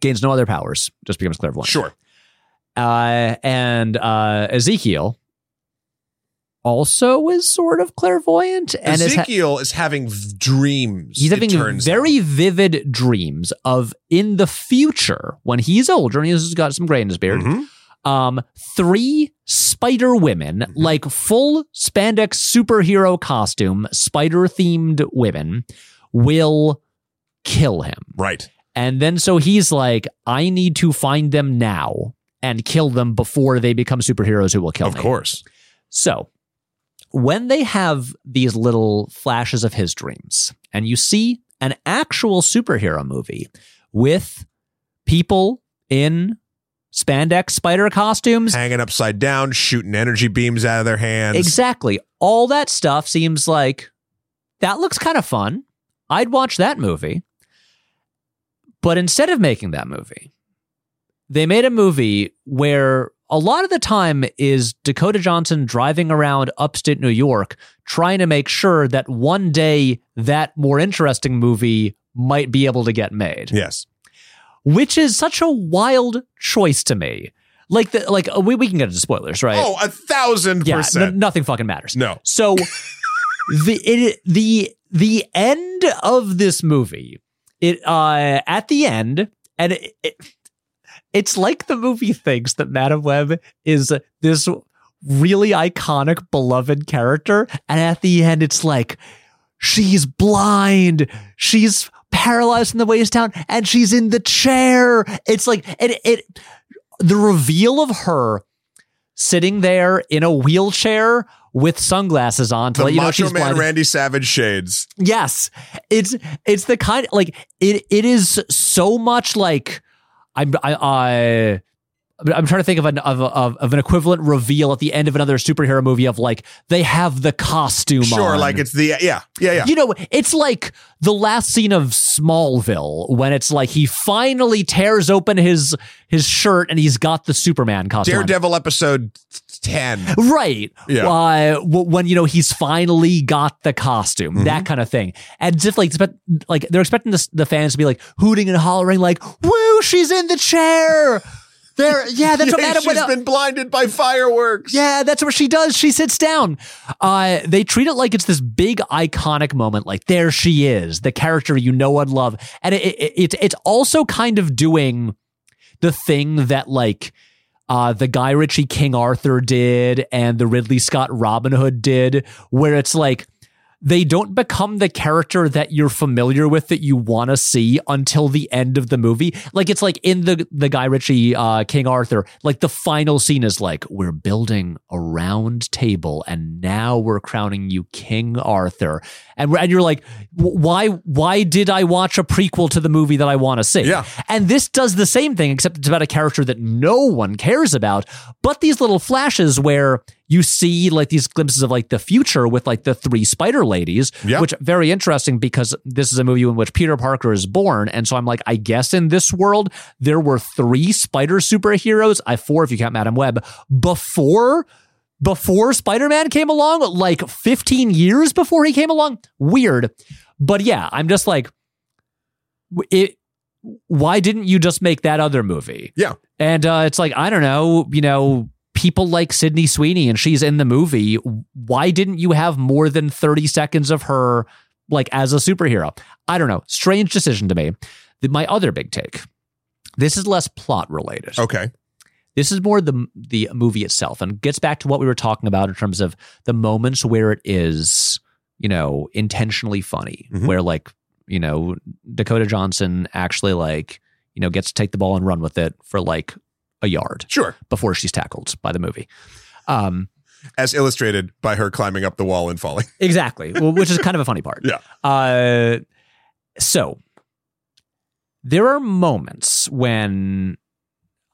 gains no other powers just becomes clairvoyant Sure. uh and uh ezekiel also is sort of clairvoyant and is ha- Ezekiel is having dreams. He's having turns very out. vivid dreams of in the future when he's older and he's got some gray in his beard. Mhm. Um, three spider women, Mhm. like full spandex superhero costume, spider themed women, will kill him. Right. And then so he's like, I need to find them now and kill them before they become superheroes who will kill Of me. course. So, when they have these little flashes of his dreams, and you see an actual superhero movie with people in spandex spider costumes, Hanging upside down, shooting energy beams out of their hands. exactly, all that stuff seems like that looks kind of fun. I'd watch that movie. But instead of making that movie, they made a movie where a lot of the time is Dakota Johnson driving around upstate New York trying to make sure that one day that more interesting movie might be able to get made. Yes. Which is such a wild choice to me. Like the like we, we can get into spoilers, right? Oh, a thousand yeah, percent. n- nothing fucking matters. no. So the it, the the end of this movie, it uh at the end, and it, it it's like the movie thinks that Madame Web is this really iconic, beloved character, and at the end, it's like she's blind, she's paralyzed from the waist down, and she's in the chair. It's like it it the reveal of her sitting there in a wheelchair with sunglasses on to The let you know Macho she's Man blind. Randy Savage shades. Yes, it's it's the kind like it. It is so much like I'm I. I I'm trying to think of an of, of, of an equivalent reveal at the end of another superhero movie of like they have the costume Sure, on. like it's the yeah, yeah, yeah. You know, it's like the last scene of Smallville when it's like he finally tears open his his shirt and he's got the Superman costume. on. Daredevil episode ten. Right. Yeah. Uh, w- when you know he's finally got the costume, Mm-hmm. that kind of thing, and just like like they're expecting the, the fans to be like hooting and hollering, like "Woo, she's in the chair!" There, yeah, that's what Yeah, Madam she's been blinded by fireworks. yeah, that's what she does. She sits down. Uh, they treat it like it's this big iconic moment. Like there she is, the character you know and love, and it, it, it's it's also kind of doing the thing that like uh, the Guy Ritchie King Arthur did and the Ridley Scott Robin Hood did, where it's like they don't become the character that you're familiar with that you want to see until the end of the movie. Like it's like in the the Guy Ritchie uh, King Arthur, like the final scene is like we're building a round table and now we're crowning you King Arthur, and we're, and you're like, why why did I watch a prequel to the movie that I want to see? Yeah. And this does the same thing, except it's about a character that no one cares about. But these little flashes where you see like these glimpses of like the future with like the three spider ladies, Yeah. which very interesting because this is a movie in which Peter Parker is born. And so I'm like, I guess in this world, there were three spider superheroes. I four if you count Madame Web before before Spider-Man came along, like 15 years before he came along. Weird. But yeah, I'm just like, it why didn't you just make that other movie? Yeah. And uh, it's like, I don't know, you know, people like Sydney Sweeney and she's in the movie. Why didn't you have more than 30 seconds of her like as a superhero? I don't know. Strange decision to me. The, my other big take. This is less plot related. Okay. This is more the the movie itself and gets back to what we were talking about in terms of the moments where it is, you know, intentionally funny, Mhm. where like, you know, Dakota Johnson actually like, you know, gets to take the ball and run with it for like a yard Sure. before she's tackled by the movie. Um, As illustrated by her climbing up the wall and falling. exactly, well, which is kind of a funny part. Yeah. Uh, so there are moments when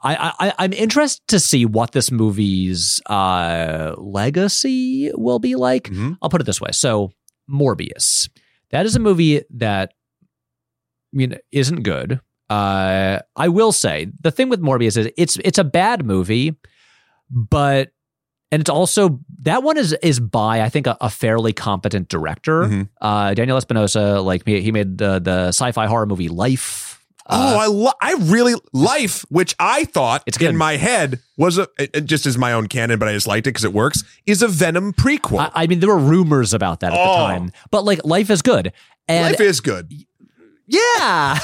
I, I I'm interested to see what this movie's uh, legacy will be like. Mhm. I'll put it this way. So Morbius, that is a movie that I mean isn't good. Uh, I will say the thing with Morbius is it's it's a bad movie, but and it's also that one is is by I think a, a fairly competent director. Mhm. Uh, Daniel Espinosa, like he, he made the the sci-fi horror movie Life. Uh, oh, I lo- I really life, which I thought It's good. in my head was a it- just as my own canon, but I just liked it because it works. Is a Venom prequel. I, I mean, there were rumors about that at the Oh. time, but like Life is good. And Life is good. Yeah,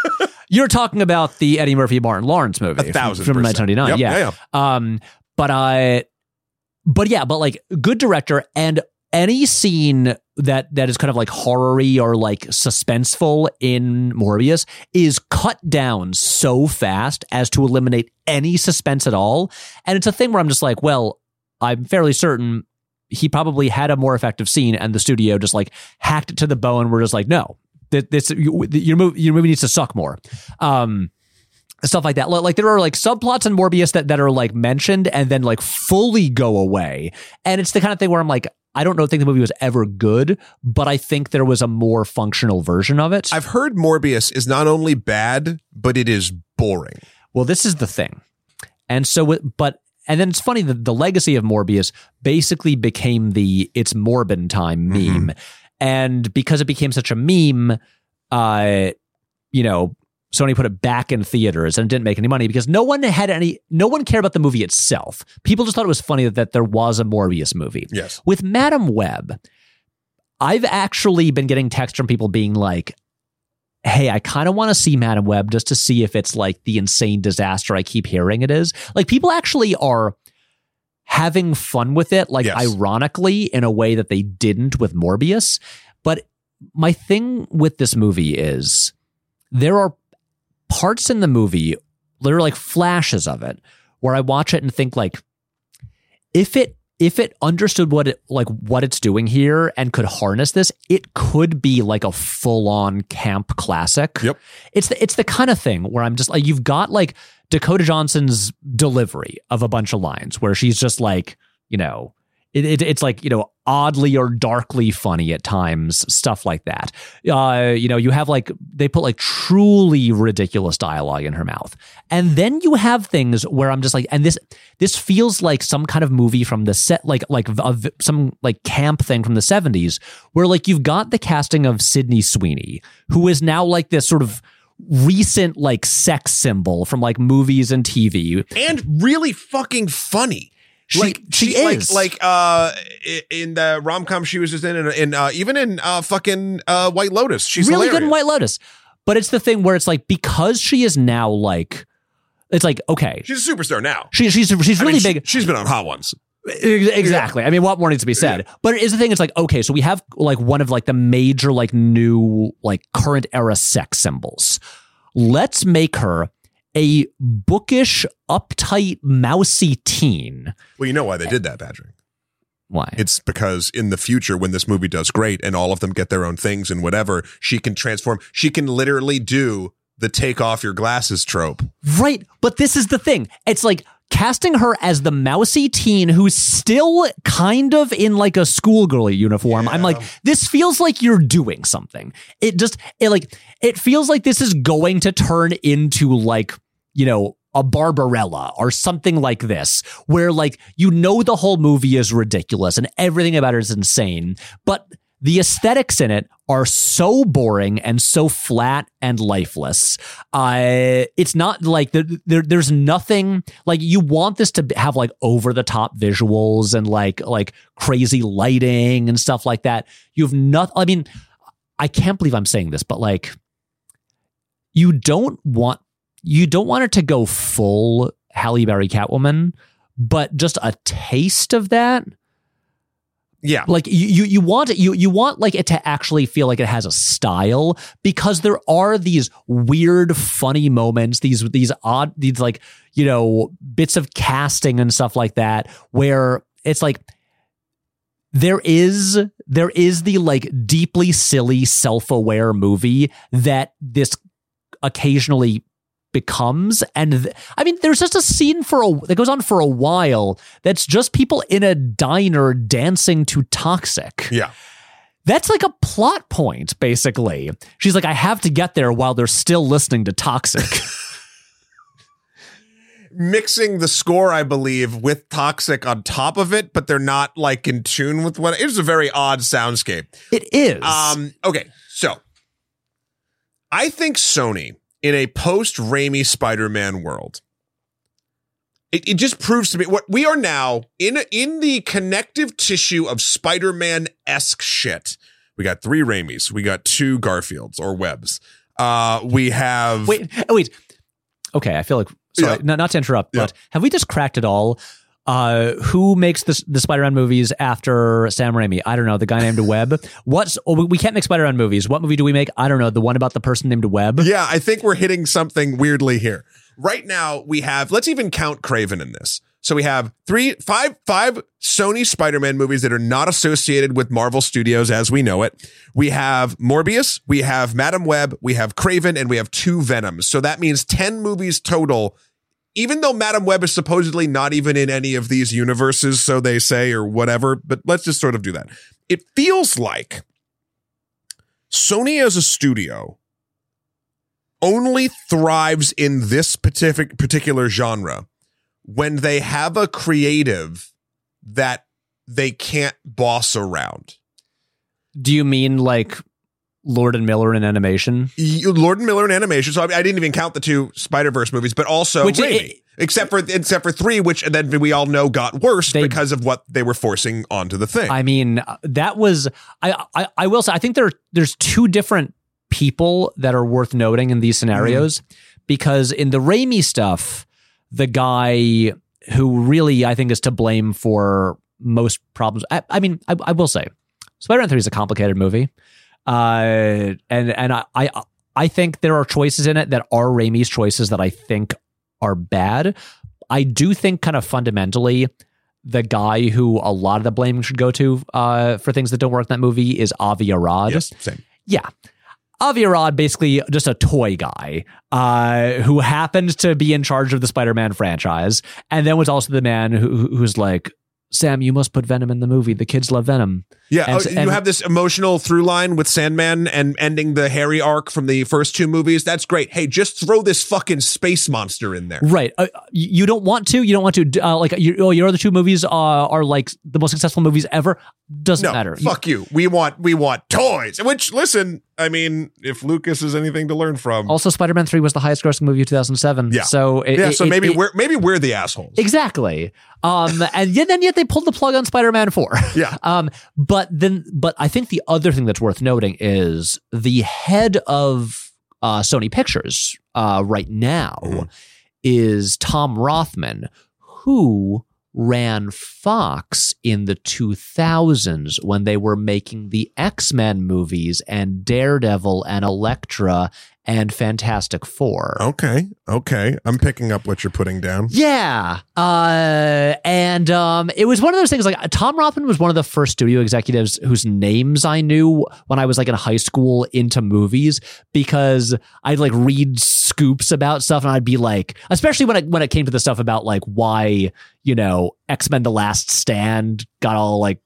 you're talking about the Eddie Murphy Martin Lawrence movie A thousand from percent. 1999. Yep, yeah. yeah, Um, but I, but yeah, but like good director and any scene that that is kind of like horror-y or like suspenseful in Morbius is cut down so fast as to eliminate any suspense at all. And it's a thing where I'm just like, well, I'm fairly certain he probably had a more effective scene and the studio just like hacked it to the bone. We're just like, no, th- this you- your movie your movie needs to suck more. Um, stuff like that. Like there are like subplots in Morbius that, that are like mentioned and then like fully go away. And it's the kind of thing where I'm like, I don't know think the movie was ever good, but I think there was a more functional version of it. I've heard Morbius is not only bad, but it is boring. well, this is the thing. And so, but and then it's funny that the legacy of Morbius basically became the it's Morbin time meme. And because it became such a meme, uh, you know, Sony put it back in theaters and didn't make any money because no one had any, no one cared about the movie itself. People just thought it was funny that, that there was a Morbius movie. Yes. With Madame Web, I've actually been getting texts from people being like, hey, I kind of want to see Madame Web just to see if it's like the insane disaster I keep hearing it is. Like people actually are having fun with it, like Yes. ironically, in a way that they didn't with Morbius. But my thing with this movie is there are parts in the movie, there are like flashes of it, where I watch it and think like, if it if it understood what it like what it's doing here and could harness this, it could be like a full on camp classic. Yep. It's the it's the kind of thing where I'm just like you've got like Dakota Johnson's delivery of a bunch of lines where she's just like, you know, it, it, it's like, you know, oddly or darkly funny at times, stuff like that. Uh, you know, you have like, they put like truly ridiculous dialogue in her mouth. And then you have things where I'm just like, and this, this feels like some kind of movie from the set, like, like a, some like camp thing from the 70s, where like you've got the casting of Sydney Sweeney, who is now like this sort of recent like sex symbol from like movies and TV. And really fucking funny. She, like she, like is like uh in the rom com she was just in, and in uh, even in uh fucking uh White Lotus, she's really good in. White Lotus. But it's the thing where it's like because she is now like it's like okay, She's a superstar now. she, she's she's I really mean, she- big. she's been on Hot Ones. Ex- Exactly. I mean, what more needs to be said? But it's the thing. It's like okay, so we have like one of like the major like new like current era sex symbols. Let's make her a bookish, uptight, mousy teen. Well, you know why they did that, Patrick. Why? It's because in the future, when this movie does great and all of them get their own things and whatever, she can transform. She can literally do the take off your glasses trope. Right. But this is the thing. It's like casting her as the mousy teen who's still kind of in like a schoolgirl uniform. I'm like, this feels like you're doing something. It just, it like, it feels like this is going to turn into like, you know, a Barbarella or something like this, where like, you know, the whole movie is ridiculous and everything about it is insane, but the aesthetics in it are so boring and so flat and lifeless. Uh, it's not like there, there, there's nothing like you want this to have like over the top visuals and like like crazy lighting and stuff like that. You've nothing. I mean, I can't believe I'm saying this, but like, you don't want you don't want it to go full Halle Berry Catwoman, but just a taste of that Yeah. like you you you want it you you want like it to actually feel like it has a style because there are these weird funny moments these these odd these like you know bits of casting and stuff like that where it's like there is there is the like deeply silly self-aware movie that this occasionally becomes. And th- i mean there's just a scene for a that goes on for a while that's just people in a diner dancing to toxic. Yeah. that's like a plot point basically. She's like i have to get there while they're still listening to toxic. Mixing the score, I believe, with Toxic on top of it, but they're not like in tune with what it's a very odd soundscape. it is. Um, okay, so I think Sony in a post Raimi Spider-Man world, it, it just proves to me what we are now in in the connective tissue of Spider-Man esque shit. We got three Raimis, we got two Garfields or Webs. Uh, we have wait oh, wait okay i feel like sorry Yeah. not, not to interrupt Yeah. but have we just cracked it all uh, who makes the, the Spider-Man movies after Sam Raimi? I don't know. The guy named Webb. What's oh, we- can't make Spider-Man movies. What movie do we make? I don't know. The one about the person named Webb. Yeah, I think we're hitting something weirdly here. Right now, we have, let's even count Kraven in this. So we have three, five, five Sony Spider Man movies that are not associated with Marvel Studios as we know it. We have Morbius, we have Madame Web, we have Kraven, and we have two Venoms. So that means 10 movies total. Even though Madame Web is supposedly not even in any of these universes, so they say, or whatever, but let's just sort of do that. It feels like Sony as a studio only thrives in this specific particular genre when they have a creative that they can't boss around. Do you mean like Lord and Miller in animation? Lord and Miller in animation. So I, mean, I didn't even count the two Spider Verse movies, but also Which Raimi, it- except for except for three, which then we all know got worse They- because of what they were forcing onto the thing. I mean, uh, that was I, I I will say I think there there's two different people that are worth noting in these scenarios because in the Raimi stuff, the guy who really I think is to blame for most problems. I, I mean, I, I will say, Spider-Man Three is a complicated movie, uh, and and I, I I think there are choices in it that are Raimi's choices that I think are bad. I do think kind of fundamentally the guy who a lot of the blame should go to uh, for things that don't work in that movie is Avi Arad. yes, same. Yeah. Avi Arad, basically just a toy guy uh, who happened to be in charge of the Spider-Man franchise, and then was also the man who, who's like, "Sam, you must put Venom in the movie. The kids love Venom." Yeah, And oh, you and- have this emotional through line with Sandman and ending the Harry arc from the first two movies. That's great. Hey, just throw this fucking space monster in there. Right. Uh, you you don't want to. You don't want to. Uh, like your, oh, your other two movies are, are like the most successful movies ever. Doesn't No, matter. fuck you. We want we want toys. Which listen, I mean, if Lucas is anything to learn from, Also, Spider-Man Three was the highest grossing movie of 2007. Yeah. So it, yeah. it- So maybe it- we're maybe we're the assholes. exactly. Um, and yet then yet they pulled the plug on Spider-Man Four. Yeah. Um, but then, but I think the other thing that's worth noting is the head of uh, Sony Pictures uh, right now Mhm. is Tom Rothman, who ran Fox in the 2000s when they were making the X-Men movies and Daredevil and Elektra and Fantastic Four. Okay. Okay. I'm picking up what you're putting down. Yeah. Uh, and um, it was one of those things like Tom Rothman was one of the first studio executives whose names I knew when I was like in high school into movies because I'd like read scoops about stuff and I'd be like, especially when it, when it came to the stuff about like why, you know, X-Men The Last Stand got all like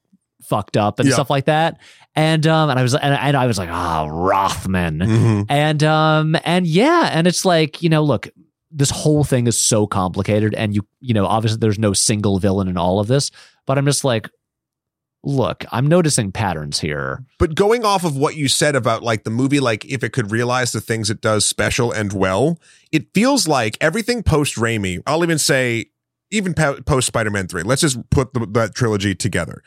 fucked up and Yeah. stuff like that. And um, and I was and, and I was like, ah, Rothman. Mhm. And um and yeah, and it's like, you know, look, this whole thing is so complicated and you you know, obviously there's no single villain in all of this, but I'm just like look, I'm noticing patterns here. But going off of what you said about like the movie, like if it could realize the things it does special and well, it feels like everything post Raimi. I'll even say even post Spider Man three. Let's just put the, that trilogy together.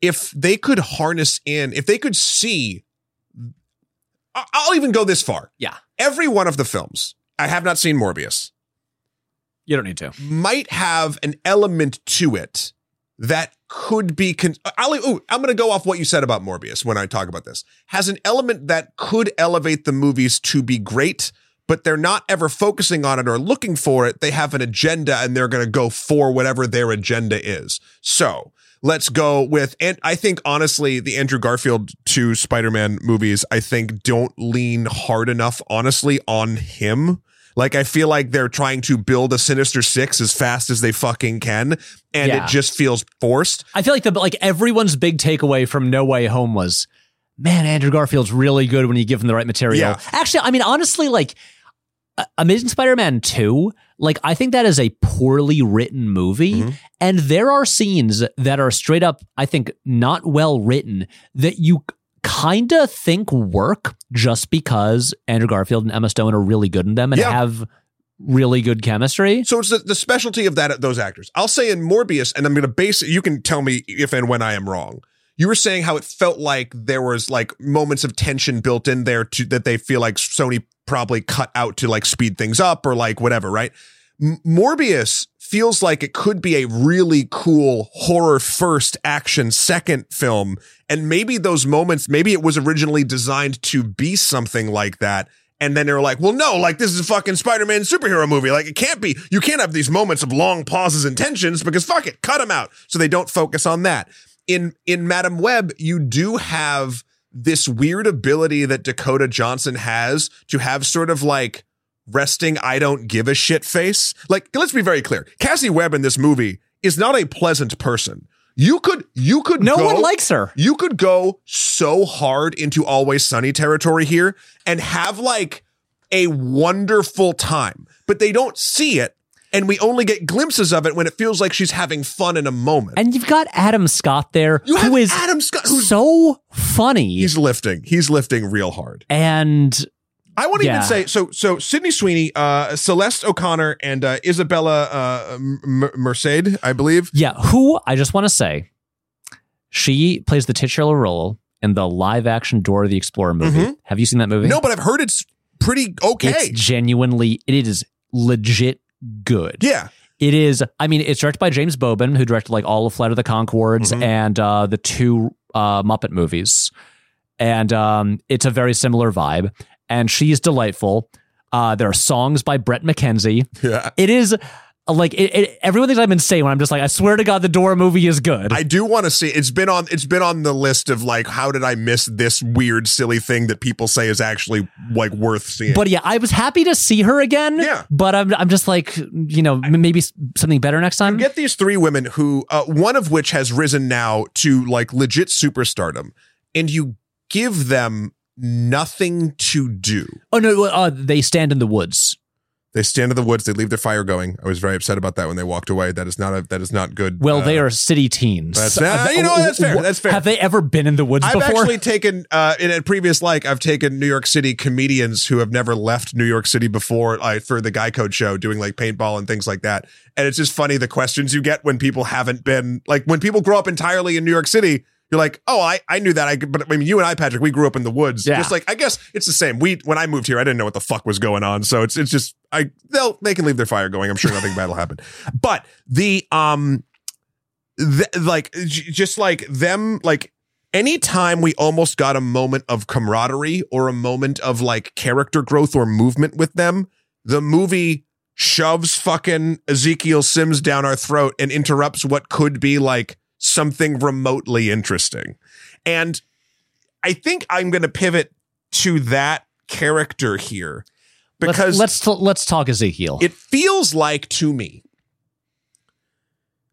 If they could harness in, if they could see, I'll even go this far. Yeah. Every one of the films. I have not seen Morbius. You don't need to. might have an element to it that could be. Con- I'll, ooh, I'm going to go off what you said about Morbius when I talk about this. Has an element that could elevate the movies to be great, but they're not ever focusing on it or looking for it. They have an agenda and they're going to go for whatever their agenda is. So let's go with, and I think honestly, the Andrew Garfield two Spider-Man movies, I think don't lean hard enough, honestly, on him. Like I feel like they're trying to build a Sinister Six as fast as they fucking can, and Yeah. it just feels forced. I feel like the like everyone's big takeaway from No Way Home was, man, Andrew Garfield's really good when you give him the right material. Yeah. Actually, I mean, honestly, like Amazing Spider-Man 2, like I think that is a poorly written movie. Mhm. And there are scenes that are straight up, I think, not well written that you kind of think work just because Andrew Garfield and Emma Stone are really good in them and Yeah. have really good chemistry. So it's the, the specialty of that those actors. I'll say in Morbius, and I'm going to base it. You can tell me if and when I am wrong. You were saying how it felt like there was like moments of tension built in there to that they feel like Sony probably cut out to like speed things up or like whatever, right? M- Morbius feels like it could be a really cool horror first action second film and maybe those moments maybe it was originally designed to be something like that and then they're like, well, no, like this is a fucking Spider-Man superhero movie. Like it can't be. You can't have these moments of long pauses and tensions because fuck it, cut them out. So they don't focus on that. In in Madame Web, you do have this weird ability that Dakota Johnson has to have sort of like resting I don't give a shit face. Like let's be very clear. Cassie Webb in this movie is not a pleasant person. You could you could No go- one likes her. you could go so hard into always sunny territory here and have like a wonderful time, but they don't see it. And we only get glimpses of it when it feels like she's having fun in a moment. And you've got Adam Scott there, you who is Adam Scott, who's so funny. he's lifting, he's lifting real hard. and I want to Yeah. even say so. So Sydney Sweeney, uh, Celeste O'Connor, and uh, Isabela uh, M- Merced, I believe. yeah, who I just want to say, she plays the titular role in the live action Dora the Explorer movie. Mhm. Have you seen that movie? No, but I've heard it's pretty okay. It's genuinely, it is legit good. yeah, It is. I mean, it's directed by James Bobin, who directed like all of Flight of the Conchords Mhm. and uh, the two uh, Muppet movies, and um, it's a very similar vibe. And she's delightful. Uh, there are songs by Bret McKenzie. yeah. It is like it, it, everyone thinks I'm insane when I'm just like, I swear to God, the Dora movie is good. I do want to see. It's been on. It's been on the list of like, how did I miss this weird, silly thing that people say is actually like worth seeing? but yeah, I was happy to see her again. Yeah. But I'm, I'm just like, you know, m- maybe something better next time. get these three women who, uh, one of which has risen now to like legit superstardom, and you give them nothing to do. oh no, uh, they stand in the woods. They stand in the woods. They leave their fire going. I was very upset about that when they walked away. That is not a. That is not good. Well, Uh, they are city teens. that's- uh, you know? That's fair. That's fair. Have they ever been in the woods before? I've before? actually taken uh, in a previous like I've taken New York City comedians who have never left New York City before like for the Guy Code show doing like paintball and things like that. And it's just funny the questions you get when people haven't been like when people grow up entirely in New York City. You're like, oh, I, I knew that. I but I mean, you and I, Patrick, we grew up in the woods. Yeah. Just like I guess it's the same. We when I moved here, I didn't know what the fuck was going on. So it's it's just I they'll they can leave their fire going. I'm sure nothing bad will happen. But the um, th- like j- just like them like anytime we almost got a moment of camaraderie or a moment of like character growth or movement with them, the movie shoves fucking Ezekiel Sims down our throat and interrupts what could be like something remotely interesting. And I think I'm going to pivot to that character here because let's let's, let's talk Ezekiel. it feels like to me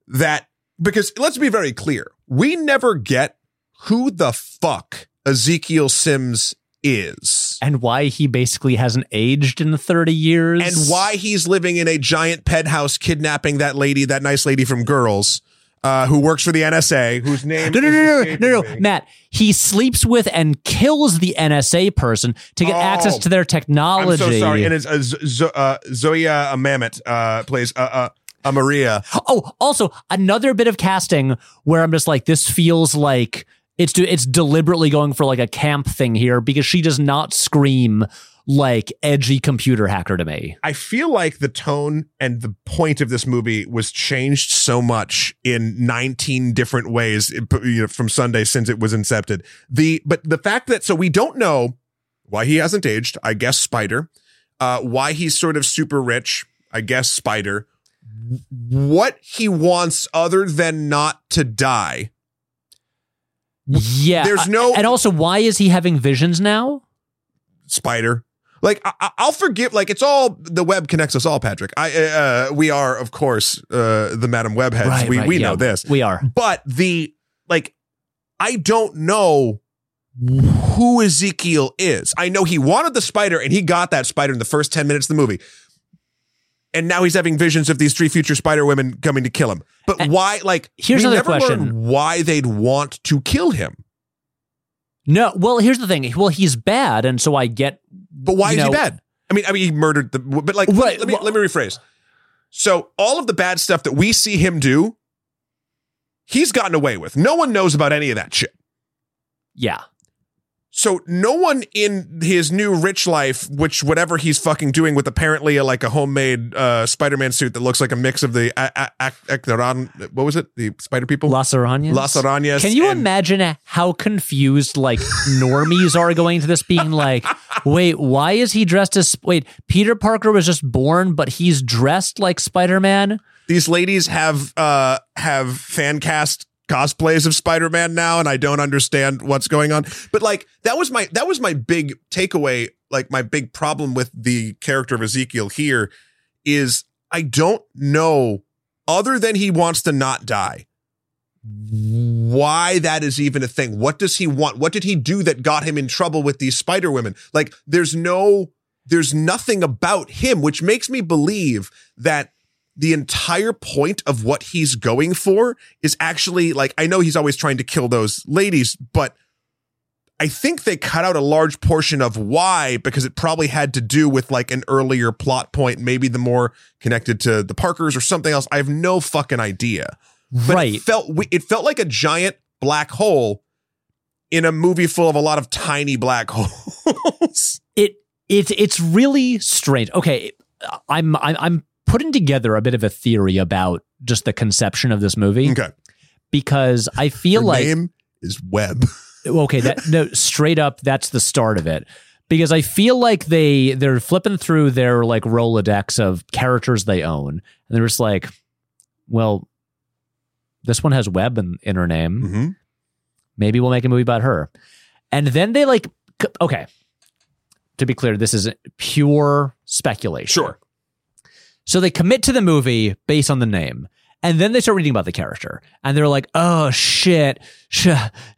that because let's be very clear, we never get who the fuck Ezekiel Sims is. and why he basically hasn't aged in 30 years. And why he's living in a giant penthouse kidnapping that lady, that nice lady from Girls, uh, who works for the NSA, whose name No, no, is no, no, no, no. Matt. He sleeps with and kills the NSA person to get Oh. access to their technology. I'm so sorry. And it's uh, Z- Z- uh, Zosia Mamet uh, plays uh, uh, uh, Maria. Oh, also another bit of casting where I'm just like, this feels like it's it's deliberately going for like a camp thing here because she does not scream like edgy computer hacker to me. I feel like the tone and the point of this movie was changed so much in 19 different ways you know, from Sunday since it was incepted. The but the fact that so we don't know why he hasn't aged. I guess Spider. Uh, why he's sort of super rich. I guess Spider. What he wants other than not to die. Yeah. There's no and also, why is he having visions now? Spider. Like I, I- I'll forgive. Like it's all the web connects us all, Patrick. I uh, we are of course uh, the Madame Webheads. Right, we right, we yeah. know this, We are. but the like I don't know who Ezekiel is. I know he wanted the spider and he got that spider in the first ten minutes of the movie. And now he's having visions of these three future spider women coming to kill him. But And why? Like, here's another never question. why they'd want to kill him. No, well, here's the thing. Well, he's bad, and so I get. But why You is he bad? I mean, I mean, he murdered the. But like, Right, let me well- let me rephrase. So all of the bad stuff that we see him do, he's gotten away with. No one knows about any of that shit. Yeah, So no one in his new rich life, which whatever he's fucking doing with apparently a, like a homemade uh, Spider-Man suit that looks like a mix of the a- a- a- Ectoran- what was it? The Spider People, Las Arañas. Las Arañas. Can you and- imagine how confused like normies are going to this being like, wait, why is he dressed as wait, Peter Parker was just born, but he's dressed like Spider-Man? these ladies have uh have fan cast cosplays of Spider-Man now and I don't understand what's going on. But like that was my that was my big takeaway, like my big problem with the character of Ezekiel here is I don't know other than he wants to not die. Why that is even a thing. What does he want? What did he do that got him in trouble with these spider women? Like there's no there's nothing about him which makes me believe that the entire point of what he's going for is actually like I know he's always trying to kill those ladies, but I think they cut out a large portion of why because it probably had to do with like an earlier plot point, maybe the more connected to the Parkers or something else. I have no fucking idea. But right. It felt it felt like a giant black hole in a movie full of a lot of tiny black holes. it it it's really strange. Okay, I'm I'm I'm putting together a bit of a theory about just the conception of this movie okay. because I feel Her like name is Webb. okay that no straight up that's the start of it because I feel like they they're flipping through their like Rolodex of characters they own and they're just like, well, this one has Webb in, in her name. hmm Maybe we'll make a movie about her. And then they like, okay, to be clear, this is pure speculation. Sure. So they commit to the movie based on the name. And then they start reading about the character, and they're like, "Oh shit, Sh-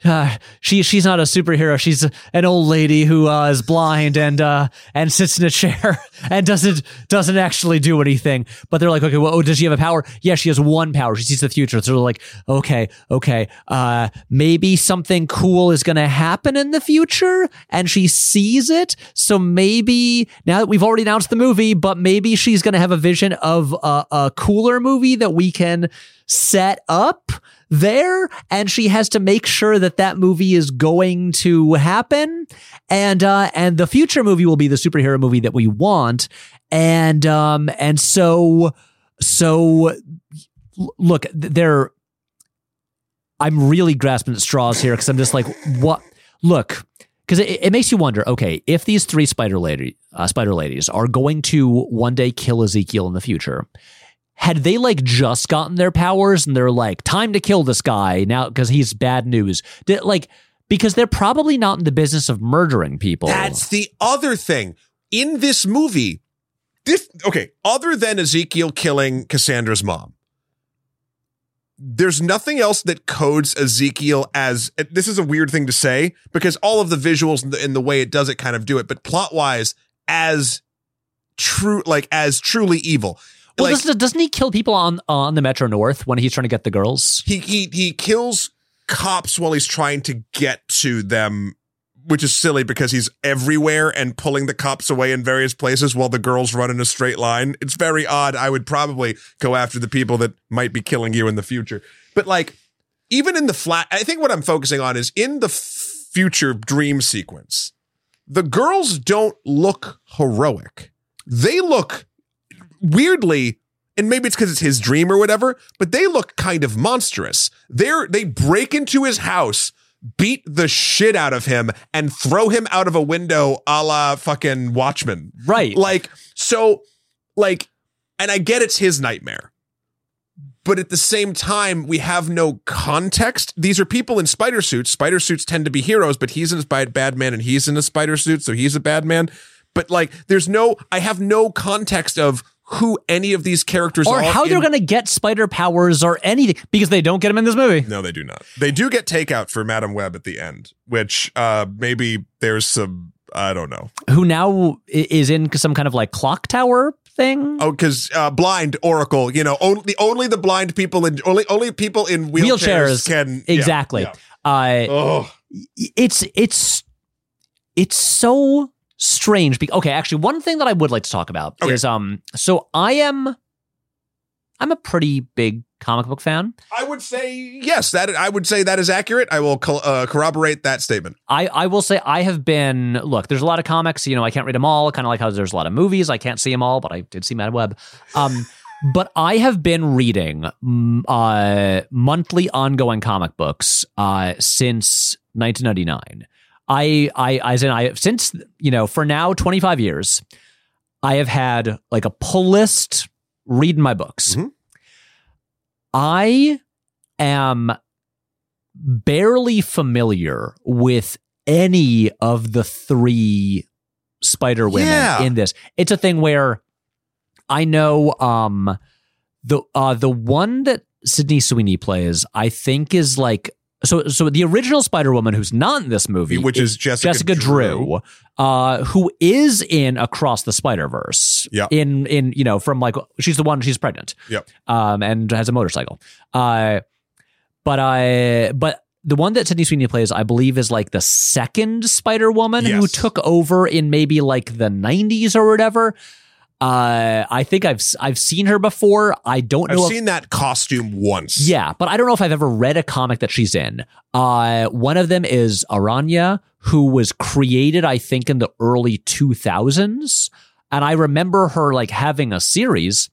uh, she she's not a superhero. She's an old lady who uh, is blind and uh, and sits in a chair and doesn't doesn't actually do anything." But they're like, "Okay, well, oh, does she have a power? Yeah, she has one power. She sees the future." So they're like, "Okay, okay, uh, maybe something cool is going to happen in the future, and she sees it. So maybe now that we've already announced the movie, but maybe she's going to have a vision of a, a cooler movie that we can." Set up there and she has to make sure that that movie is going to happen. And uh and the future movie will be the superhero movie that we want. And um and so so look they're i'm really grasping at straws here because i'm just like what look because it, it makes you wonder okay if these three spider lady uh, spider ladies are going to one day kill ezekiel in the future had they like just gotten their powers and they're like time to kill this guy now because he's bad news Did, like because they're probably not in the business of murdering people That's the other thing in this movie. This okay, other than Ezekiel killing Cassandra's mom, there's nothing else that codes Ezekiel as this is a weird thing to say because all of the visuals and the, and the way it does it kind of do it, but plot wise, as true like as truly evil. Well like, doesn't, doesn't he kill people on on the metro north when he's trying to get the girls? He he he kills cops while he's trying to get to them which is silly because he's everywhere and pulling the cops away in various places while the girls run in a straight line. It's very odd. I would probably go after the people that might be killing you in the future. But like even in the flat i think what i'm focusing on is in the future dream sequence the girls don't look heroic. They look weirdly and maybe it's because it's his dream or whatever, but they look kind of monstrous. They're they break into his house, beat the shit out of him, and throw him out of a window a la fucking Watchmen. right Like, so, like, and I get it's his nightmare. But at the same time, we have no context. These are people in spider suits. Spider suits tend to be heroes, but he's in a bad bad man and he's in a spider suit, so he's a bad man. But like, there's no, I have no context of who any of these characters or are. Or how they're going to get spider powers or anything because they don't get them in this movie No, they do not. They do get takeout for Madame Web at the end, which uh maybe there's some I don't know. who now is in some kind of like clock tower thing Oh, because uh, blind Oracle, you know, only only the blind people in only only people in wheelchairs, Wheelchairs. can yeah, exactly yeah. uh Oh, it's it's it's so strange. Be- okay, actually, one thing that I would like to talk about Okay. is um. So I am, I'm a pretty big comic book fan. I would say yes. That I would say that is accurate. I will co- uh, corroborate that statement. I I will say I have been. Look, there's a lot of comics. You know, I can't read them all. Kind of like how there's a lot of movies. I can't see them all, but I did see Mad Web. Um. But I have been reading mm, uh, monthly ongoing comic books uh, since 1999. I, I, as in, I since you know, for now, 25 years, I have had like a pull list reading my books. Mhm. I am barely familiar with any of the three Spider Women Yeah. in this. It's a thing where I know um the uh the one that Sydney Sweeney plays, I think is like so so the original Spider Woman who's not in this movie, Which is Jessica Jessica Drew. Drew, uh, who is in Across the Spider Verse. Yeah. In in you know from like she's the one she's pregnant. Yep. Um, and has a motorcycle. Uh, but I but. The one that Sydney Sweeney plays, I believe, is like the second Spider Woman who took over in maybe like the 90s or whatever. Uh, I think I've I've seen her before. I don't know. I've if, seen that costume once. yeah, but I don't know if I've ever read a comic that she's in. Uh, one of them is Araña, who was created, I think, in the early 2000s. And I remember her like having a series.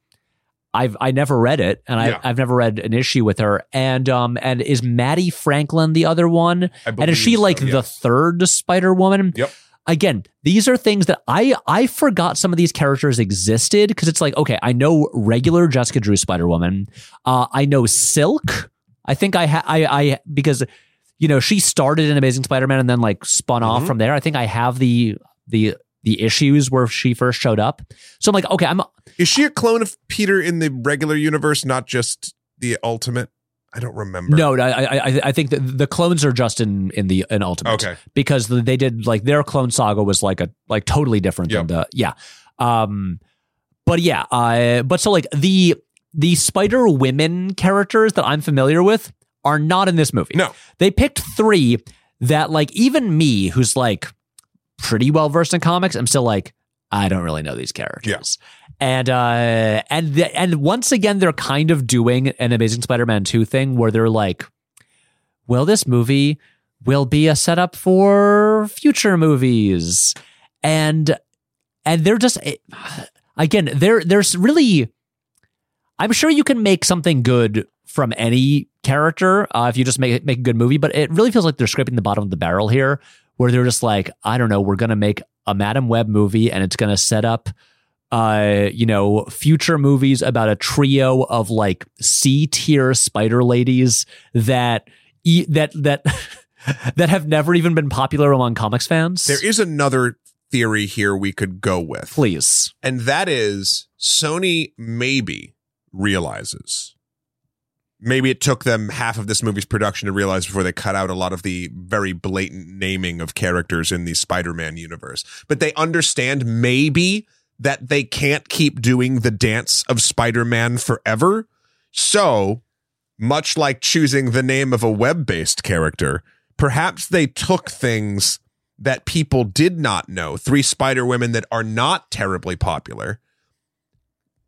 I've I never read it, and I, Yeah. I've never read an issue with her. And um, and is Mattie Franklin the other one? And is she believe so, like the third Spider Woman? Yep. Again, these are things that I I forgot some of these characters existed because it's like okay, I know regular Jessica Drew Spider Woman. Uh, I know Silk. I think I ha- I I because you know she started in Amazing Spider Man and then like spun off Mhm. from there. I think I have the the the issues where she first showed up. So I'm like, okay, I'm Is she a clone of Peter in the regular universe, not just the ultimate? I don't remember. no, I I I- I think that the clones are just in in the in Ultimate. Okay. because they did like their clone saga was like a like totally different Yep. than the yeah um but yeah uh but so like the the spider women characters that i'm familiar with are not in this movie No. they picked three that like even me who's like pretty well versed in comics i'm still like i don't really know these characters. And uh and the, and once again they're kind of doing an amazing spider-man 2 thing where they're like well this movie will be a setup for future movies. And and they're just again there there's really i'm sure you can make something good from any character uh, if you just make make a good movie but it really feels like they're scraping the bottom of the barrel here where they're just like i don't know we're gonna make a Madame Web movie and it's gonna set up uh, you know, future movies about a trio of like C tier spider ladies that e- that that that have never even been popular among comics fans. There is another theory here we could go with. please. And that is Sony maybe realizes. Maybe it took them half of this movie's production to realize before they cut out a lot of the very blatant naming of characters in the Spider Man universe. But they understand maybe that they can't keep doing the dance of Spider Man forever. So, much like choosing the name of a web based character, perhaps they took things that people did not know, three Spider Women that are not terribly popular,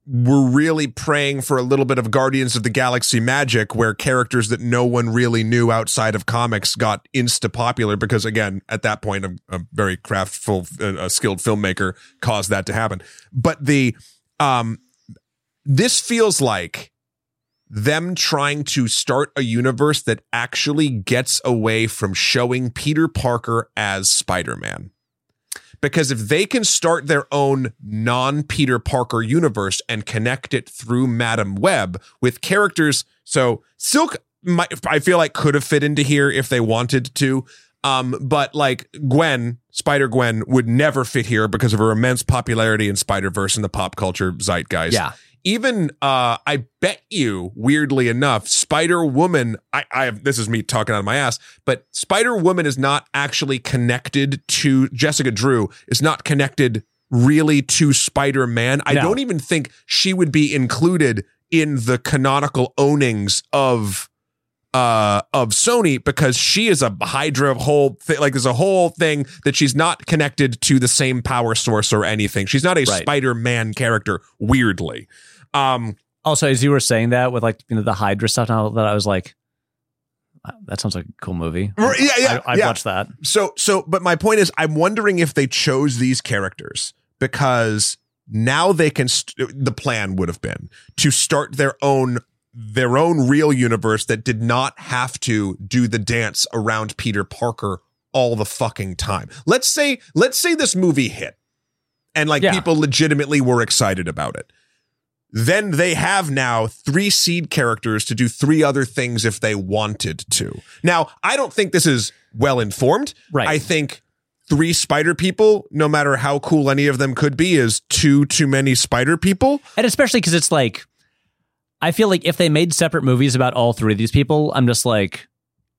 were really praying for a little bit of Guardians of the Galaxy magic where characters that no one really knew outside of comics got insta popular because, again, at that point, a, a very craftful, a skilled filmmaker caused that to happen. But the, um, this feels like them trying to start a universe that actually gets away from showing Peter Parker as Spider Man. Because if they can start their own non Peter Parker universe and connect it through Madame Web with characters, so Silk, I feel like could have fit into here if they wanted to. Um, but like Gwen, Spider Gwen would never fit here because of her immense popularity in Spider Verse and the pop culture zeitgeist Yeah. Even uh I bet you weirdly enough Spider Woman I I have this is me talking out of my ass but Spider Woman is not actually connected to Jessica Drew is not connected really to Spider Man I No. don't even think she would be included in the canonical ownings of uh of Sony because she is a Hydra whole thing like there's a whole thing that she's not connected to the same power source or anything she's not a Right. Spider-Man character weirdly um Also, as you were saying that with like you know the Hydra stuff, now that I was like, that sounds like a cool movie. Yeah, yeah, I, I'd yeah. watch that. so so but my point is I'm wondering if they chose these characters because now they can st- the plan would have been to start their own their own real universe that did not have to do the dance around Peter Parker all the fucking time. Let's say let's say this movie hit and like Yeah. people legitimately were excited about it. Then they have now three seed characters to do three other things if they wanted to. Now, I don't think this is well informed. Right. I think three spider people, no matter how cool any of them could be, is too too many spider people. and especially because it's like, I feel like if they made separate movies about all three of these people, I'm just like,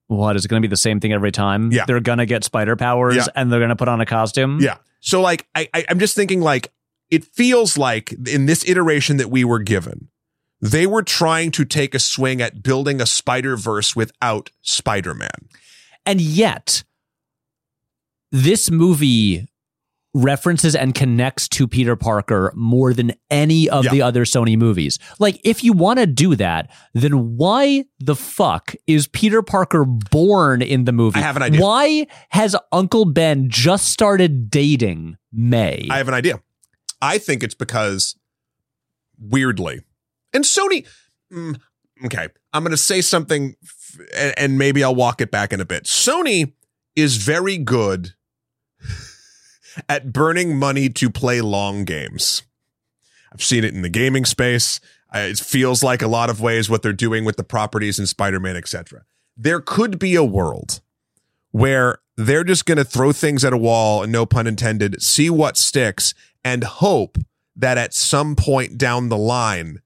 what is it going to be the same thing every time? Yeah. they're going to get spider powers Yeah. and they're going to put on a costume. Yeah. So like I, I I'm just thinking like it feels like in this iteration that we were given, they were trying to take a swing at building a Spider Verse without Spider Man. and yet this movie references and connects to Peter Parker more than any of Yeah. the other Sony movies. Like, if you want to do that, then why the fuck is Peter Parker born in the movie? I have an idea. Why has Uncle Ben just started dating May? I have an idea. I think it's because weirdly, and Sony. mm, okay, I'm going to say something, and, and maybe I'll walk it back in a bit. Sony is very good at burning money to play long games. I've seen it in the gaming space. It feels like a lot of ways what they're doing with the properties in Spider-Man, etc. There could be a world where they're just going to throw things at a wall, and no pun intended, see what sticks, and hope that at some point down the line,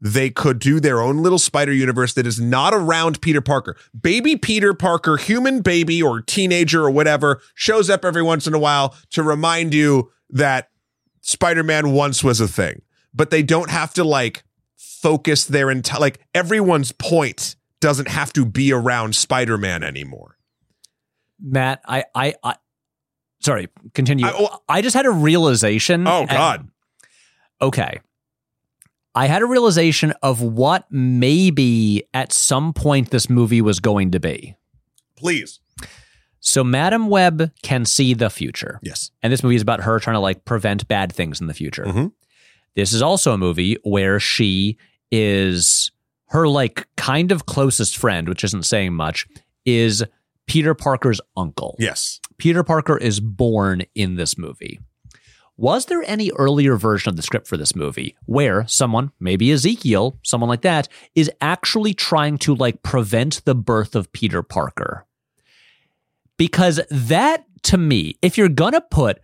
they could do their own little spider universe that is not around Peter Parker. Baby Peter Parker, human baby or teenager or whatever, shows up every once in a while to remind you that Spider Man once was a thing. But they don't have to like focus their entire, like everyone's point doesn't have to be around Spider Man anymore. Matt, I, I, I, sorry, continue. I- I, oh- just had a realization. Oh, and- God. okay. I had a realization of what maybe at some point this movie was going to be. Please. So Madame Web can see the future. Yes. And this movie is about her trying to like prevent bad things in the future. Mhm. This is also a movie where she is her like kind of closest friend, which isn't saying much, is Peter Parker's uncle. Yes. Peter Parker is born in this movie. Was there any earlier version of the script for this movie where someone, maybe Ezekiel, someone like that, is actually trying to like prevent the birth of Peter Parker? Because that to me, if you're gonna put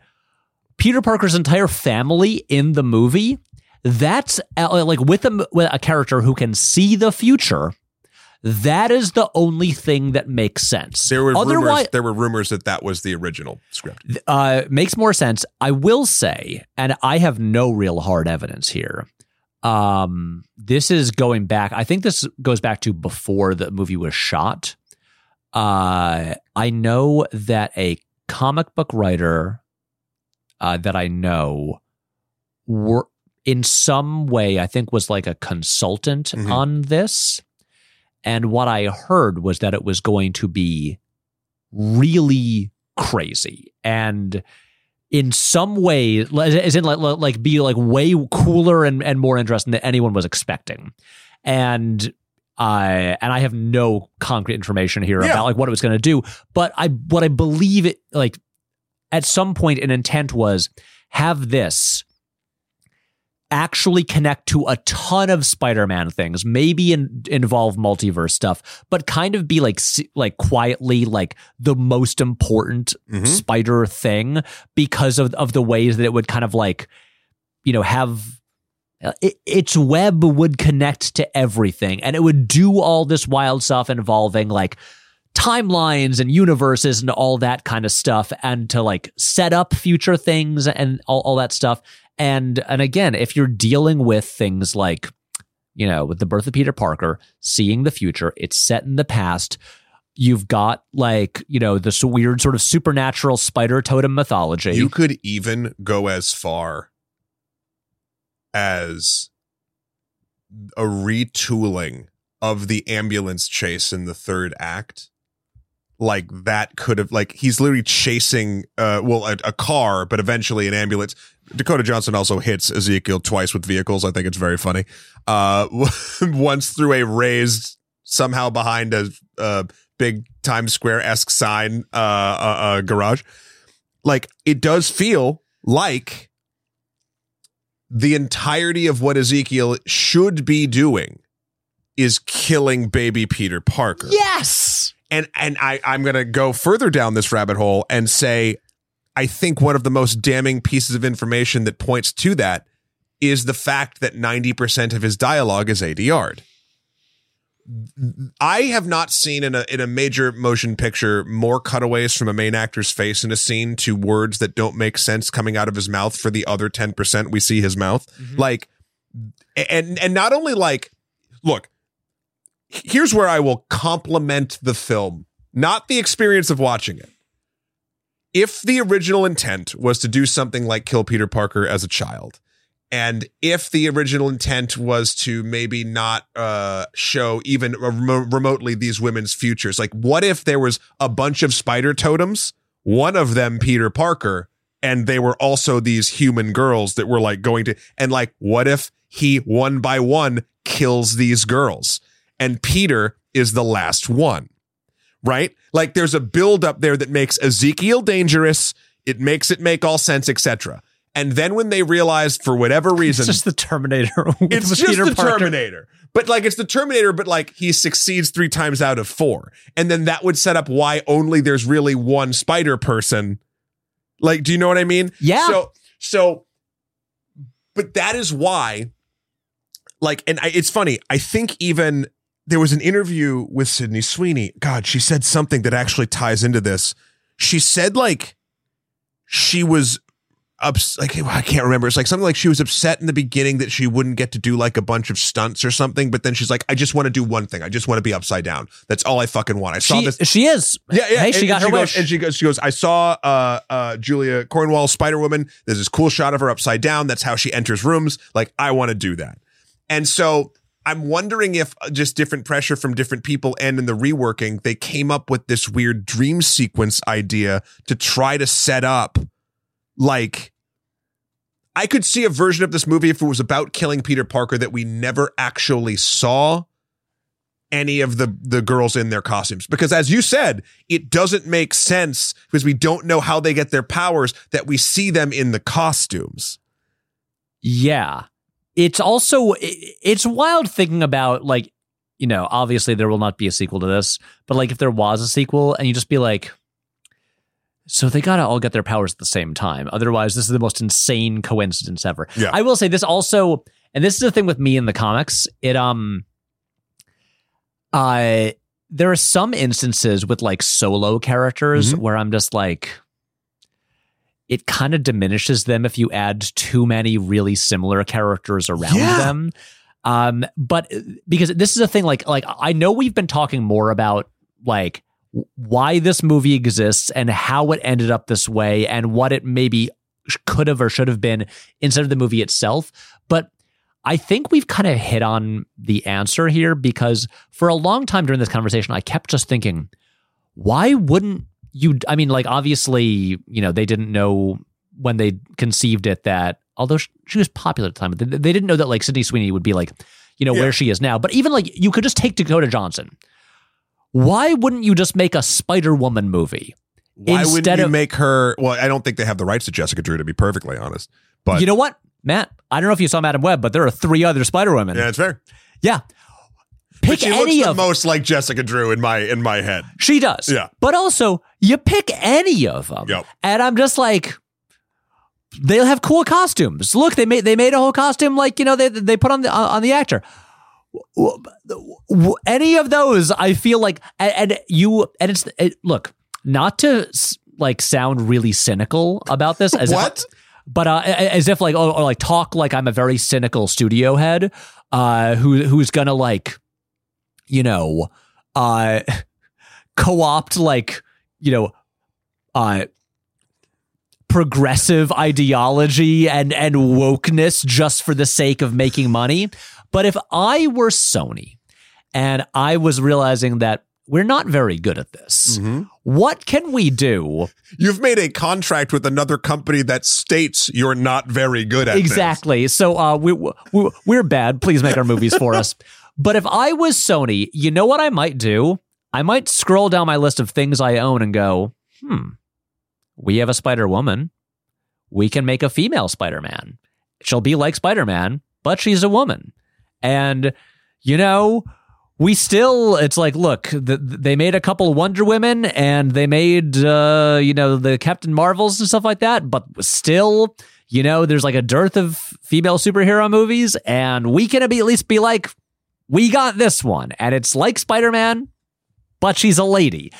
Peter Parker's entire family in the movie, that's uh, like with a, with a character who can see the future. That is the only thing that makes sense. There were Otherwise, rumors. There were rumors that that was the original script. uh, makes more sense. I will say, and I have no real hard evidence here. Um, this is going back. I think this goes back to before the movie was shot. Uh, I know that a comic book writer uh, that I know were in some way, I think, was like a consultant Mhm. on this. And what I heard was that it was going to be really crazy. And in some way as in like like be like way cooler and, and more interesting than anyone was expecting. And uh and i have no concrete information here Yeah. about like what it was going to do. But i what i believe it like at some point an intent was have this actually connect to a ton of Spider-Man things, maybe in, involve multiverse stuff, but kind of be like like quietly like the most important Mhm. spider thing because of of the ways that it would kind of like you know have uh, it, its web would connect to everything and it would do all this wild stuff involving like timelines and universes and all that kind of stuff and to like set up future things and all, all that stuff and and again if you're dealing with things like you know with the birth of peter parker seeing the future it's set in the past you've got like you know this weird sort of supernatural spider totem mythology You could even go as far as a retooling of the ambulance chase in the third act. Like that could have like he's literally chasing uh well a, a car, but eventually an ambulance. Dakota Johnson also hits Ezekiel twice with vehicles. I think it's very funny. Uh once through a raised somehow behind a, a big Times Square esque sign uh, uh, uh garage. Like it does feel like the entirety of what Ezekiel should be doing is killing baby Peter Parker. yes And and I, I'm gonna go further down this rabbit hole and say I think one of the most damning pieces of information that points to that is the fact that 90% of his dialogue is ADR'd. I have not seen in a in a major motion picture more cutaways from a main actor's face in a scene to words that don't make sense coming out of his mouth for the other 10% we see his mouth. Mm-hmm. Like and and not only like look, here's where I will compliment the film, not the experience of watching it. If the original intent was to do something like kill Peter Parker as a child, and if the original intent was to maybe not uh, show even remo- remotely these women's futures, like what if there was a bunch of spider totems, one of them Peter Parker, and they were also these human girls that were like going to, and like what if he one by one kills these girls, and Peter is the last one, right? Like there's a build up there that makes Ezekiel dangerous. It makes it make all sense, etc. And then when they realized for whatever reason, It's just the Terminator. it's just Peter the Parker. Terminator. But like it's the Terminator, but like he succeeds three times out of four. And then that would set up why only there's really one spider person. Like, do you know what I mean? Yeah. So so but that is why like and I, it's funny. I think even there was an interview with Sydney Sweeney. God, she said something that actually ties into this. She said like she was ups like I can't remember. It's like something like she was upset in the beginning that she wouldn't get to do like a bunch of stunts or something, but then she's like, I just want to do one thing. I just want to be upside down. That's all I fucking want. I saw She, this. she is. Yeah, yeah. Hey, she and got her goes, wish. And she goes, she goes, I saw uh uh Julia Cornwall, Spider Woman. There's this cool shot of her upside down. That's how she enters rooms. Like, I want to do that. And so I'm wondering if uh, just different pressure from different people and in the reworking, they came up with this weird dream sequence idea to try to set up like I could see a version of this movie if it was about killing Peter Parker that we never actually saw any of the the girls in their costumes because as you said it doesn't make sense because we don't know how they get their powers that we see them in the costumes Yeah. It's also it's wild thinking about like, you know, obviously there will not be a sequel to this, but like if there was a sequel and you just be like so they got to all get their powers at the same time. Otherwise, this is the most insane coincidence ever. Yeah. I will say this also, and this is the thing with me in the comics. It um, uh, there are some instances with like solo characters Mhm. where I'm just like, it kind of diminishes them if you add too many really similar characters around Yeah. them. Um, but because this is a thing, like, like I know we've been talking more about like why this movie exists and how it ended up this way and what it maybe could have or should have been instead of the movie itself. But I think we've kind of hit on the answer here because for a long time during this conversation, I kept just thinking, why wouldn't you? I mean, like, obviously, you know, they didn't know when they conceived it that although she was popular at the time, they, they didn't know that like Sydney Sweeney would be like, you know, Yeah. where she is now. But even like, you could just take Dakota Johnson. Why wouldn't you just make a Spider Woman movie? why wouldn't Instead you of- make her well i don't think they have the rights to jessica drew to be perfectly honest but you know what, Matt? I don't know if you saw Madame Web, but there are three other Spider Women. yeah it's fair Yeah. but Pick she looks the of most like jessica drew in my in my head She does. Yeah. But also, you pick any of them. Yep. And I'm just like, they'll have cool costumes. Look, they made they made a whole costume like you know they they put on the on the actor. Any of those, I feel like, and, and you and it's it, look not to like sound really cynical about this. As if- what but uh, as if like or, or like talk like I'm a very cynical studio head uh who who's gonna like you know uh co-opt like you know uh progressive ideology and and wokeness just for the sake of making money but if I were Sony and I was realizing that we're not very good at this Mhm. what can we do you've made a contract with another company that states you're not very good at this. exactly. So uh, we, we we're bad. Please make our movies for us. But if I was Sony, you know what I might do? I might scroll down my list of things I own and go, hmm, we have a Spider Woman. We can make a female Spider Man. She'll be like Spider Man, but she's a woman. And you know, we still it's like look th they made a couple wonder women and they made uh you know the captain marvels and stuff like that but still you know there's like a dearth of female superhero movies and we can at least be like we got this one, and it's like Spider Man, but she's a lady.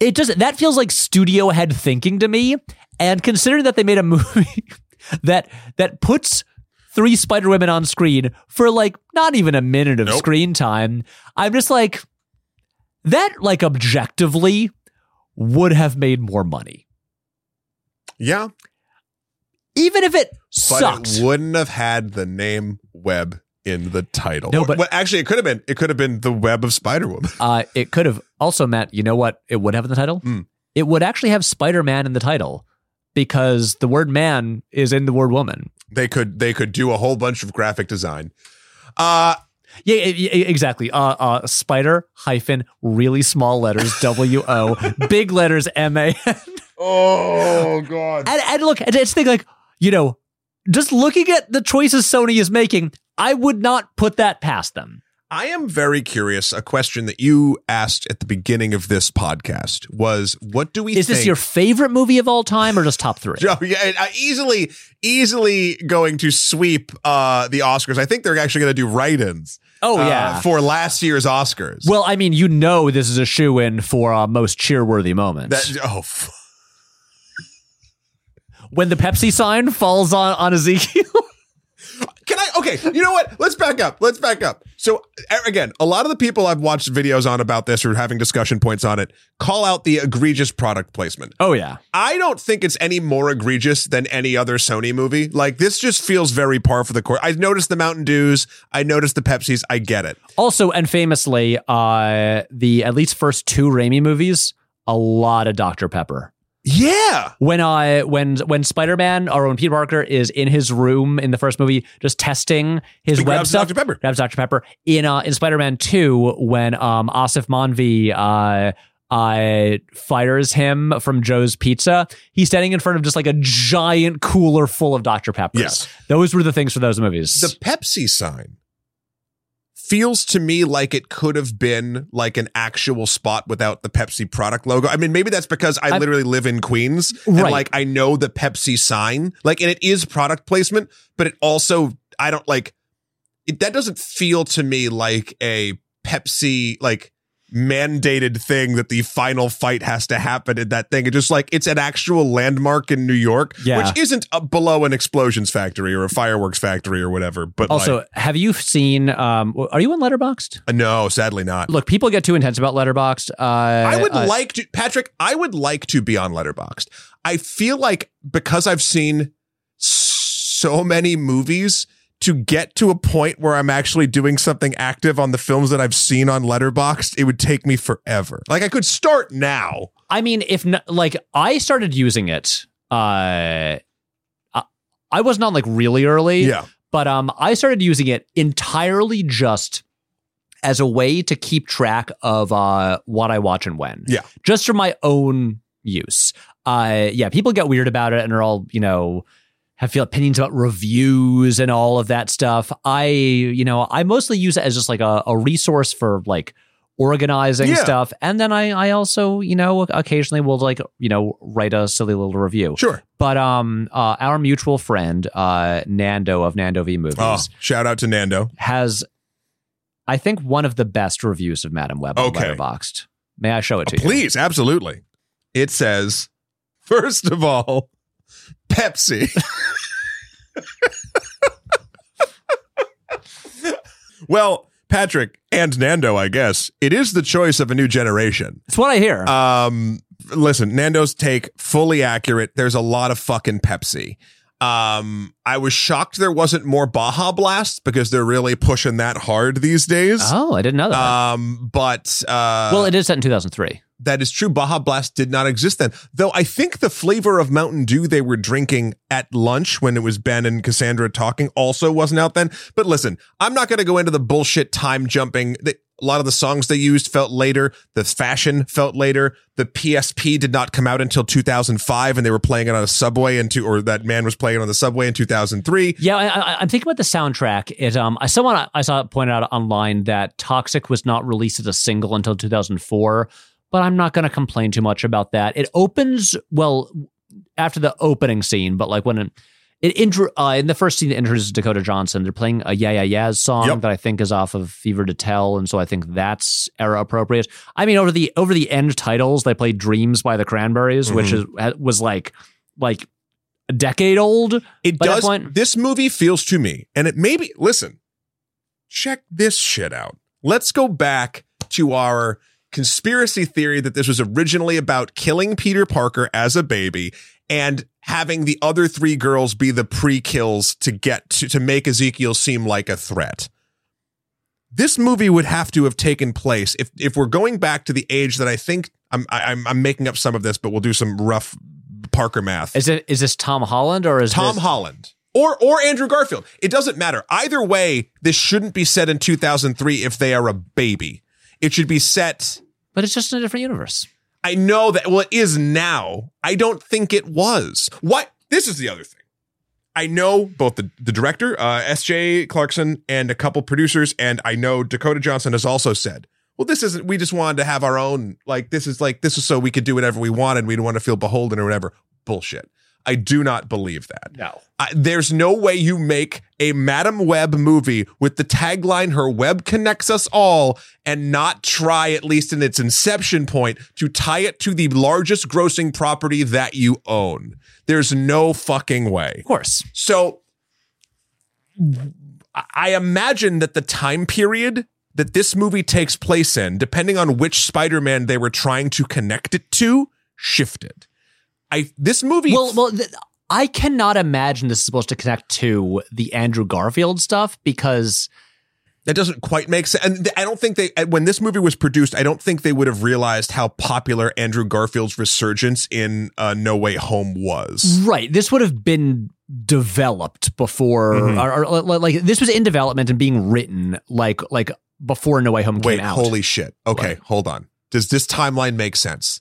It just that feels like studio head thinking to me. And considering that they made a movie that that puts three Spider Women on screen for like not even a minute of Nope. screen time, I'm just like that. Like objectively, would have made more money, Yeah, even if it but sucked. it wouldn't have had the name Web in the title. No, Or- but- well, actually, it could have been. It could have been the Web of Spider Woman. Uh, it could have also meant, you know what it would have in the title? Hmm. It would actually have Spider Man in the title because the word man is in the word woman. They could. They could do a whole bunch of graphic design. Uh Yeah, exactly. Uh, uh, spider hyphen really small letters W O, big letters M A. And, oh god. and and look, it's thing like, you know, just looking at the choices Sony is making, I would not put that past them. I am very curious. A question that you asked at the beginning of this podcast was, "What do we Is think?" this your favorite movie of all time or just top three? Oh, yeah, easily, easily going to sweep uh, the Oscars. I think they're actually going to do write-ins. Oh, uh, yeah. for last year's Oscars. Well, I mean, you know, this is a shoe in for uh, most cheer-worthy moments. that oh, f- when the Pepsi sign falls on, on Ezekiel. can I? Okay, you know what? Let's back up. Let's back up. So again, a lot of the people I've watched videos on about this or having discussion points on it call out the egregious product placement. oh yeah. I don't think it's any more egregious than any other Sony movie. Like this just feels very par for the course. I noticed the Mountain Dews. I noticed the Pepsis. I get it. Also, and famously, uh, the at least first two Raimi movies, a lot of Dr Pepper. Yeah. When I when when Spider Man or when Peter Parker is in his room in the first movie, just testing his He web grabs stuff, Dr. Pepper. grabs Dr Pepper in uh, in Spider Man Two when um Aasif Mandvi uh. Uh, fires him from Joe's Pizza. He's standing in front of just like a giant cooler full of Dr. Peppers. Yes. Those were the things for those movies. The Pepsi sign feels to me like it could have been like an actual spot without the Pepsi product logo. I mean, maybe that's because I I'm- literally live in Queens and like I know the Pepsi sign. Like, and it is product placement, but it also I don't like it. That doesn't feel to me like a Pepsi like mandated thing that the final fight has to happen in that thing. It's just like it's an actual landmark in New York, Yeah. which isn't below an explosions factory or a fireworks factory or whatever. But also, like, have you seen? Um, are you on Letterboxd? uh, no, sadly not. Look, people get too intense about Letterboxd. Uh, I would uh, like to, Patrick. I would like to be on Letterboxd. I feel like because I've seen so many movies to get to a point where I'm actually doing something active on the films that I've seen on Letterboxd, it would take me forever. Like I could start now. I mean, if not, like I started using it, uh, I, I wasn't on like really early, Yeah. but um, I started using it entirely just as a way to keep track of uh what I watch and when. Yeah. just for my own use. Uh, yeah, people get weird about it and are all you know have feel opinions about reviews and all of that stuff. I, you know, I mostly use it as just like a, a resource for like organizing Yeah. stuff. And then I, I also, you know, occasionally will like, you know, write a silly little review. Sure. But um, uh, our mutual friend, uh, Nando of Nando V Movies, Oh, shout out to Nando. has, I think, one of the best reviews of Madame Web on Okay. Letterboxd. May I show it to you? Please, absolutely. It says, first of all, Pepsi. well, Patrick and Nando, I guess, it is the choice of a new generation. It's what I hear. Um, listen, Nando's take fully accurate. There's a lot of fucking Pepsi. Um, I was shocked there wasn't more Baja Blast because they're really pushing that hard these days. oh, I didn't know that. Um, but uh, well, it is set in 2003. that is true. Baja Blast did not exist then. Though I think the flavor of Mountain Dew they were drinking at lunch when it was Ben and Cassandra talking also wasn't out then. But listen, I'm not going to go into the bullshit time jumping. The, a lot of the songs they used felt later. The fashion felt later. The PSP did not come out until 2005 and they were playing it on a subway and or that man was playing it on the subway in 2003. Yeah, I, I'm thinking about the soundtrack. It um, I someone I saw pointed out online that Toxic was not released as a single until 2004, but I'm not going to complain too much about that. It opens well after the opening scene, but like when it, it intro uh, in the first scene that introduces Dakota Johnson. They're playing a Yeah Yeah Yeahs song Yep. that I think is off of Fever to Tell, and so I think that's era appropriate. I mean, over the over the end titles, they played Dreams by the Cranberries, which is was like like a decade old. It does. This movie feels to me, and it maybe listen. Check this shit out. Let's go back to our conspiracy theory that this was originally about killing Peter Parker as a baby and having the other three girls be the pre-kills to get to, to make Ezekiel seem like a threat. This movie would have to have taken place if if we're going back to the age that I think I'm I'm I'm making up some of this, but we'll do some rough Parker math. Is it is this Tom Holland or is Tom this, Holland or or Andrew Garfield. It doesn't matter. Either way, this shouldn't be set in 2003 if they are a baby. It should be set But it's just in a different universe. I know that well it is now. I don't think it was. What? This is the other thing. I know both the, the director, uh, S.J. Clarkson, and a couple producers, and I know Dakota Johnson has also said, well, this isn't, we just wanted to have our own, like, this is like, this is so we could do whatever we wanted. We didn't want to feel beholden or whatever. Bullshit. I do not believe that. No. I, there's no way you make a Madame Web movie with the tagline "Her web connects us all" and not try, at least in its inception point, to tie it to the largest grossing property that you own. There's no fucking way. Of course. So, I- I imagine that the time period that this movie takes place in, depending on which Spider-Man they were trying to connect it to, shifted. I this movie Well, well, th- I cannot imagine this is supposed to connect to the Andrew Garfield stuff because That doesn't quite make sense. And I don't think they, when this movie was produced, I don't think they would have realized how popular Andrew Garfield's resurgence in uh, No Way Home was. right, this would have been developed before, Mhm. or, or, or, like this was in development and being written like like before No Way Home Wait, came out. holy shit. Okay, What? hold on. Does this timeline make sense?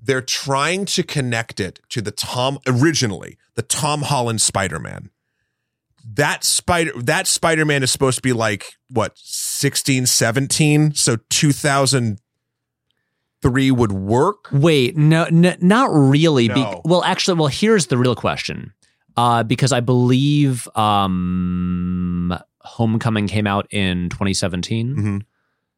They're trying to connect it to the Tom, originally, the Tom Holland Spider Man. That spider that Spider-Man is supposed to be like what 16 17 so 2003 would work Wait, no, no not really. Be- well, actually, well, here's the real question. Uh, because I believe um, Homecoming came out in 2017. Mhm.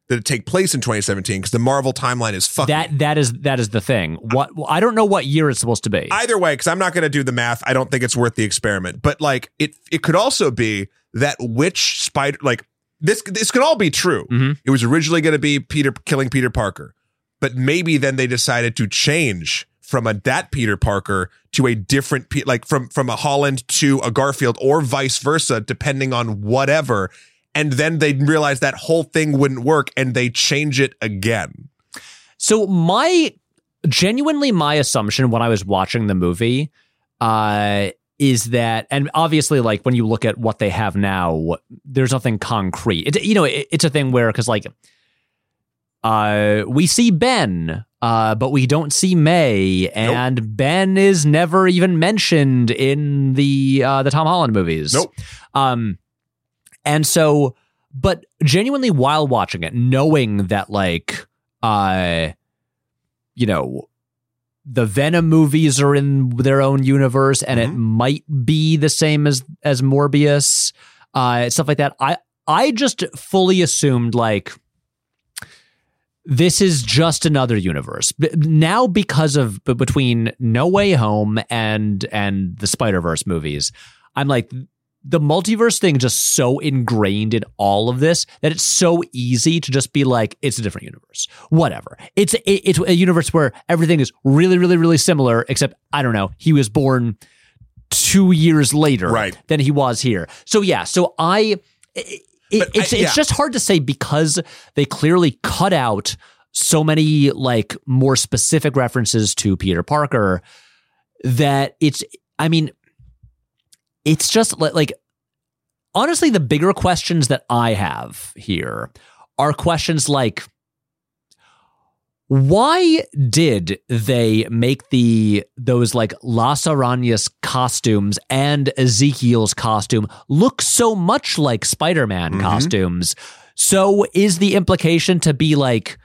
Did it take place in 2017? Because the Marvel timeline is fucking. That that is that is the thing. What I don't know what year it's supposed to be. Either way, because I'm not going to do the math. I don't think it's worth the experiment. But like, it it could also be that which spider like this this can all be true. Mhm. It was originally going to be Peter killing Peter Parker, but maybe then they decided to change from a that Peter Parker to a different like from from a Holland to a Garfield or vice versa, depending on whatever. And then they realize that whole thing wouldn't work, and they change it again. So my genuinely my assumption when I was watching the movie uh is that and obviously like when you look at what they have now there's nothing concrete. It, you know it, it's a thing where cuz like uh we see Ben uh but we don't see May and Ben is never even mentioned in the uh the Tom Holland movies. Nope. Um and so but genuinely while watching it knowing that like uh you know the venom movies are in their own universe and it Mhm. might be the same as as morbius uh stuff like that i i just fully assumed like this is just another universe now because of between no way home and and the spider-verse movies i'm like the multiverse thing just so ingrained in all of this that it's so easy to just be like it's a different universe whatever it's it, it's a universe where everything is really really really similar except i don't know he was born two years later Right. than he was here so yeah so i it, But I- it's yeah. it's just hard to say because they clearly cut out so many like more specific references to Peter Parker that it's I mean it's just li- like honestly the bigger questions that I have here are questions like why did they make the those like Las Arañas costumes and Ezekiel's costume look so much like Spider-Man Mhm. costumes? So is the implication to be like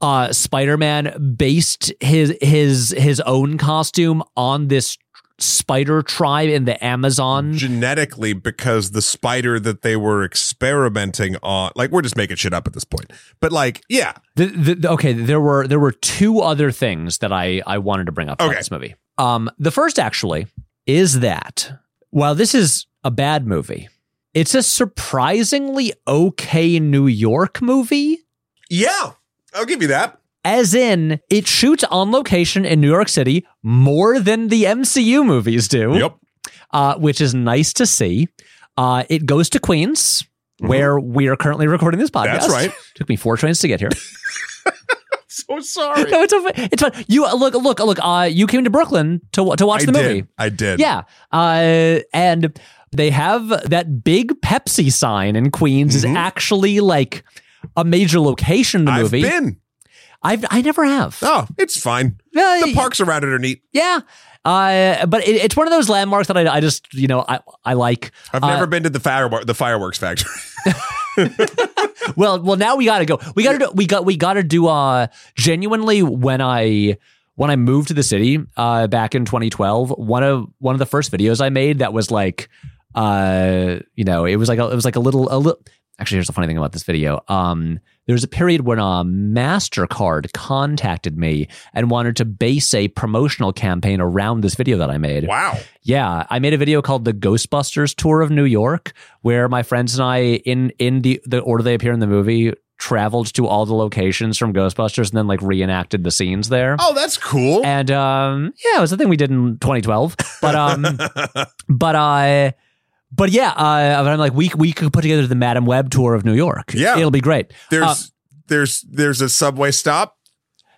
uh Spider-Man based his his his own costume on this spider tribe in the Amazon. genetically because the spider that they were experimenting on like we're just making shit up at this point but like yeah The, the, okay, there were there were two other things that I I wanted to bring up about Okay. this movie. Um, the first actually is that while this is a bad movie, it's a surprisingly okay New York movie. yeah i'll give you that As in, it shoots on location in New York City more than the MCU movies do. uh, which is nice to see. Uh, it goes to Queens, where we are currently recording this podcast. Mm-hmm. That's right. Took me four trains to get here. so sorry no, it's a, it's fun. You look, look, look. Uh, you came to Brooklyn to to watch i the did movie. i did Yeah, uh, and they have that big Pepsi sign in Queens is Mhm. actually like a major location in the i've movie. been I've I never have. oh it's fine Uh, the parks around it are neat yeah. Uh, but it, it's one of those landmarks that I, I just you know I I like. i've Uh, never been to the fire the fireworks factory Well, well, now we gotta go. We gotta do. We got. We gotta do. Uh, genuinely, when I when I moved to the city, uh, back in 2012, one of one of the first videos I made that was like, uh, you know, it was like a, it was like a little a little. Actually, here's the funny thing about this video. Um, there was a period when uh, Mastercard contacted me and wanted to base a promotional campaign around this video that I made. wow Yeah, I made a video called the Ghostbusters Tour of New York, where my friends and I, in in the the order they appear in the movie, traveled to all the locations from Ghostbusters and then like reenacted the scenes there. oh that's cool And um, yeah, it was the thing we did in 2012. But um, but uh, but yeah, uh, I'm like we we could put together the Madame Web tour of New York. Yeah. it'll be great. there's uh, there's there's a subway stop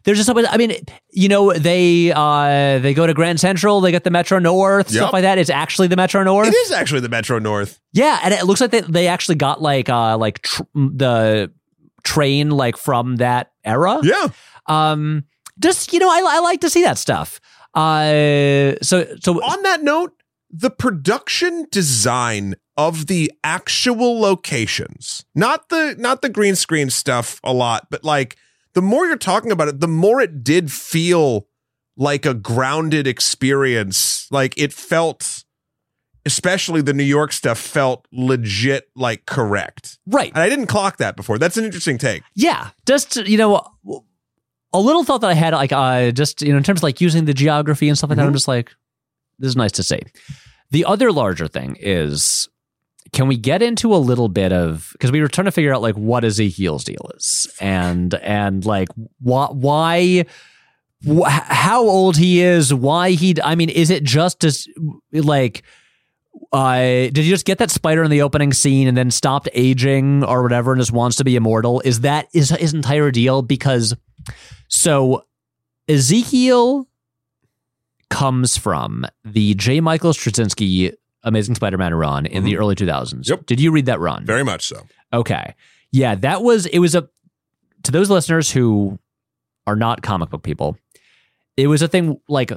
There's a subway. I mean, you know, they uh they go to Grand Central, they get the Metro North, Yep. stuff like that. It's actually the Metro North. it is actually the metro north Yeah, and it looks like they they actually got like uh like tr- the train like from that era. yeah Um, just you know, I I like to see that stuff. Uh, so so on that note, the production design of the actual locations, not the not the green screen stuff a lot, but like the more you're talking about it, the more it did feel like a grounded experience. Like it felt especially the New York stuff felt legit like correct. right, And I didn't clock that before. That's an interesting take. yeah, just you know. A little thought that I had, like, uh, just you know, in terms of like using the geography and stuff like that, I'm Mhm. just like, this is nice to see. The other larger thing is, can we get into a little bit of because we were trying to figure out like what Ezekiel's deal is and and like why why wh- how old he is, why he. I mean, is it just as like. Uh, did you just get that spider in the opening scene and then stopped aging or whatever and just wants to be immortal? Is that is his entire deal? Because so Ezekiel comes from the J. Michael Straczynski Amazing Spider-Man run in the mm-hmm. early 2000s. Yep. Did you read that run? Very much so. Okay. Yeah, that was it was a to those listeners who are not comic book people, it was a thing like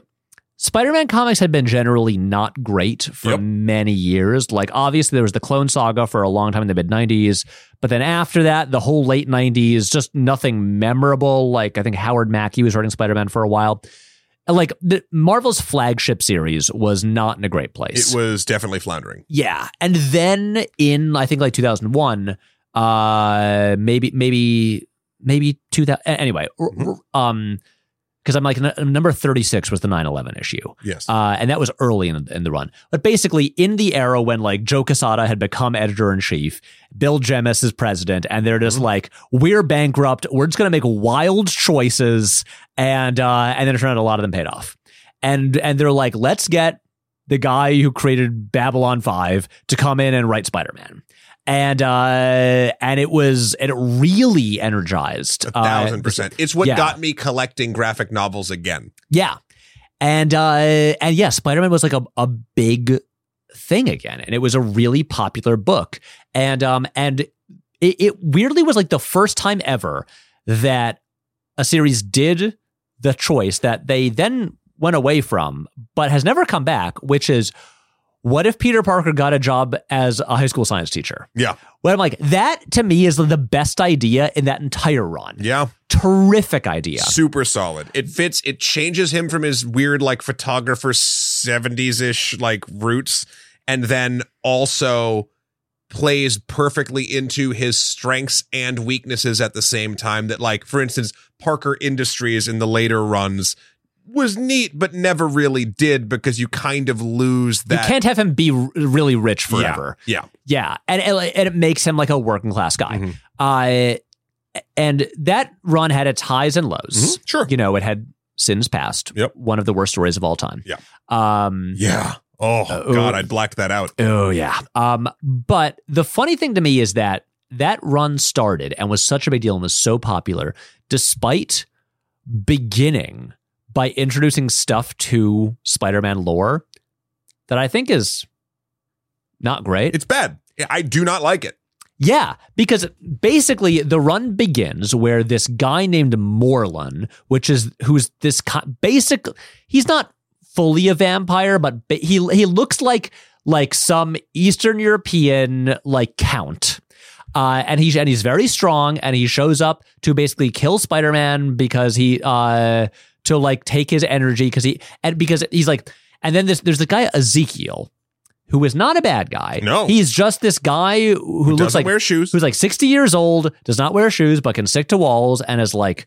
Spider-Man comics had been generally not great for Yep. many years. Like obviously there was the Clone Saga for a long time in the mid 90s, but then after that the whole late 90s just nothing memorable. Like I think Howard Mackie was writing Spider-Man for a while. Like the Marvel's flagship series was not in a great place. It was definitely floundering. Yeah, and then in I think like 2001, uh, maybe maybe maybe 2000. Anyway, r- um, because I'm like n- number 36 was the 9/11 issue, Yes. uh, and that was early in, in the run. But basically, in the era when like Joe Quesada had become editor in chief, Bill Jemas is president, and they're just like, we're bankrupt. We're just gonna make wild choices, and uh, and then it turned out a lot of them paid off. And and they're like, let's get the guy who created Babylon Five to come in and write Spider Man. And uh, and it was and it really energized A uh, thousand percent. It's what yeah. got me collecting graphic novels again. yeah. And uh and yeah, Spider-Man was like a, a big thing again. And it was a really popular book. And um and it, it weirdly was like the first time ever that a series did the choice that they then went away from, but has never come back, which is what if Peter Parker got a job as a high school science teacher? Yeah. Well, I'm like, that to me is the best idea in that entire run. Yeah. Terrific idea. Super solid. It fits, it changes him from his weird, like, photographer 70s ish, like, roots, and then also plays perfectly into his strengths and weaknesses at the same time. That, like, for instance, Parker Industries in the later runs was neat, but never really did because you kind of lose that. You can't have him be r- really rich forever. Yeah. Yeah, and, and it makes him like a working class guy. Mhm. Uh, and that run had its highs and lows. Mhm. Sure. You know, it had sins past. Yep. One of the worst stories of all time. Yeah. Um. Yeah. Oh, Uh, God, oh. I blacked that out. Oh yeah. Um. But the funny thing to me is that that run started and was such a big deal and was so popular, despite beginning by introducing stuff to Spider-Man lore that I think is not great. It's bad. I do not like it. Yeah, because basically the run begins where this guy named Morlun, which is who's this basic, he's not fully a vampire, but he he looks like like some Eastern European like count. Uh, and he's and he's very strong, and he shows up to basically kill Spider Man because he uh to like take his energy because he and because he's like and then this there's the guy Ezekiel who is not a bad guy. No. he's just this guy who, looks like wear shoes. who's like 60 years old, does not wear shoes, but can stick to walls, and is like,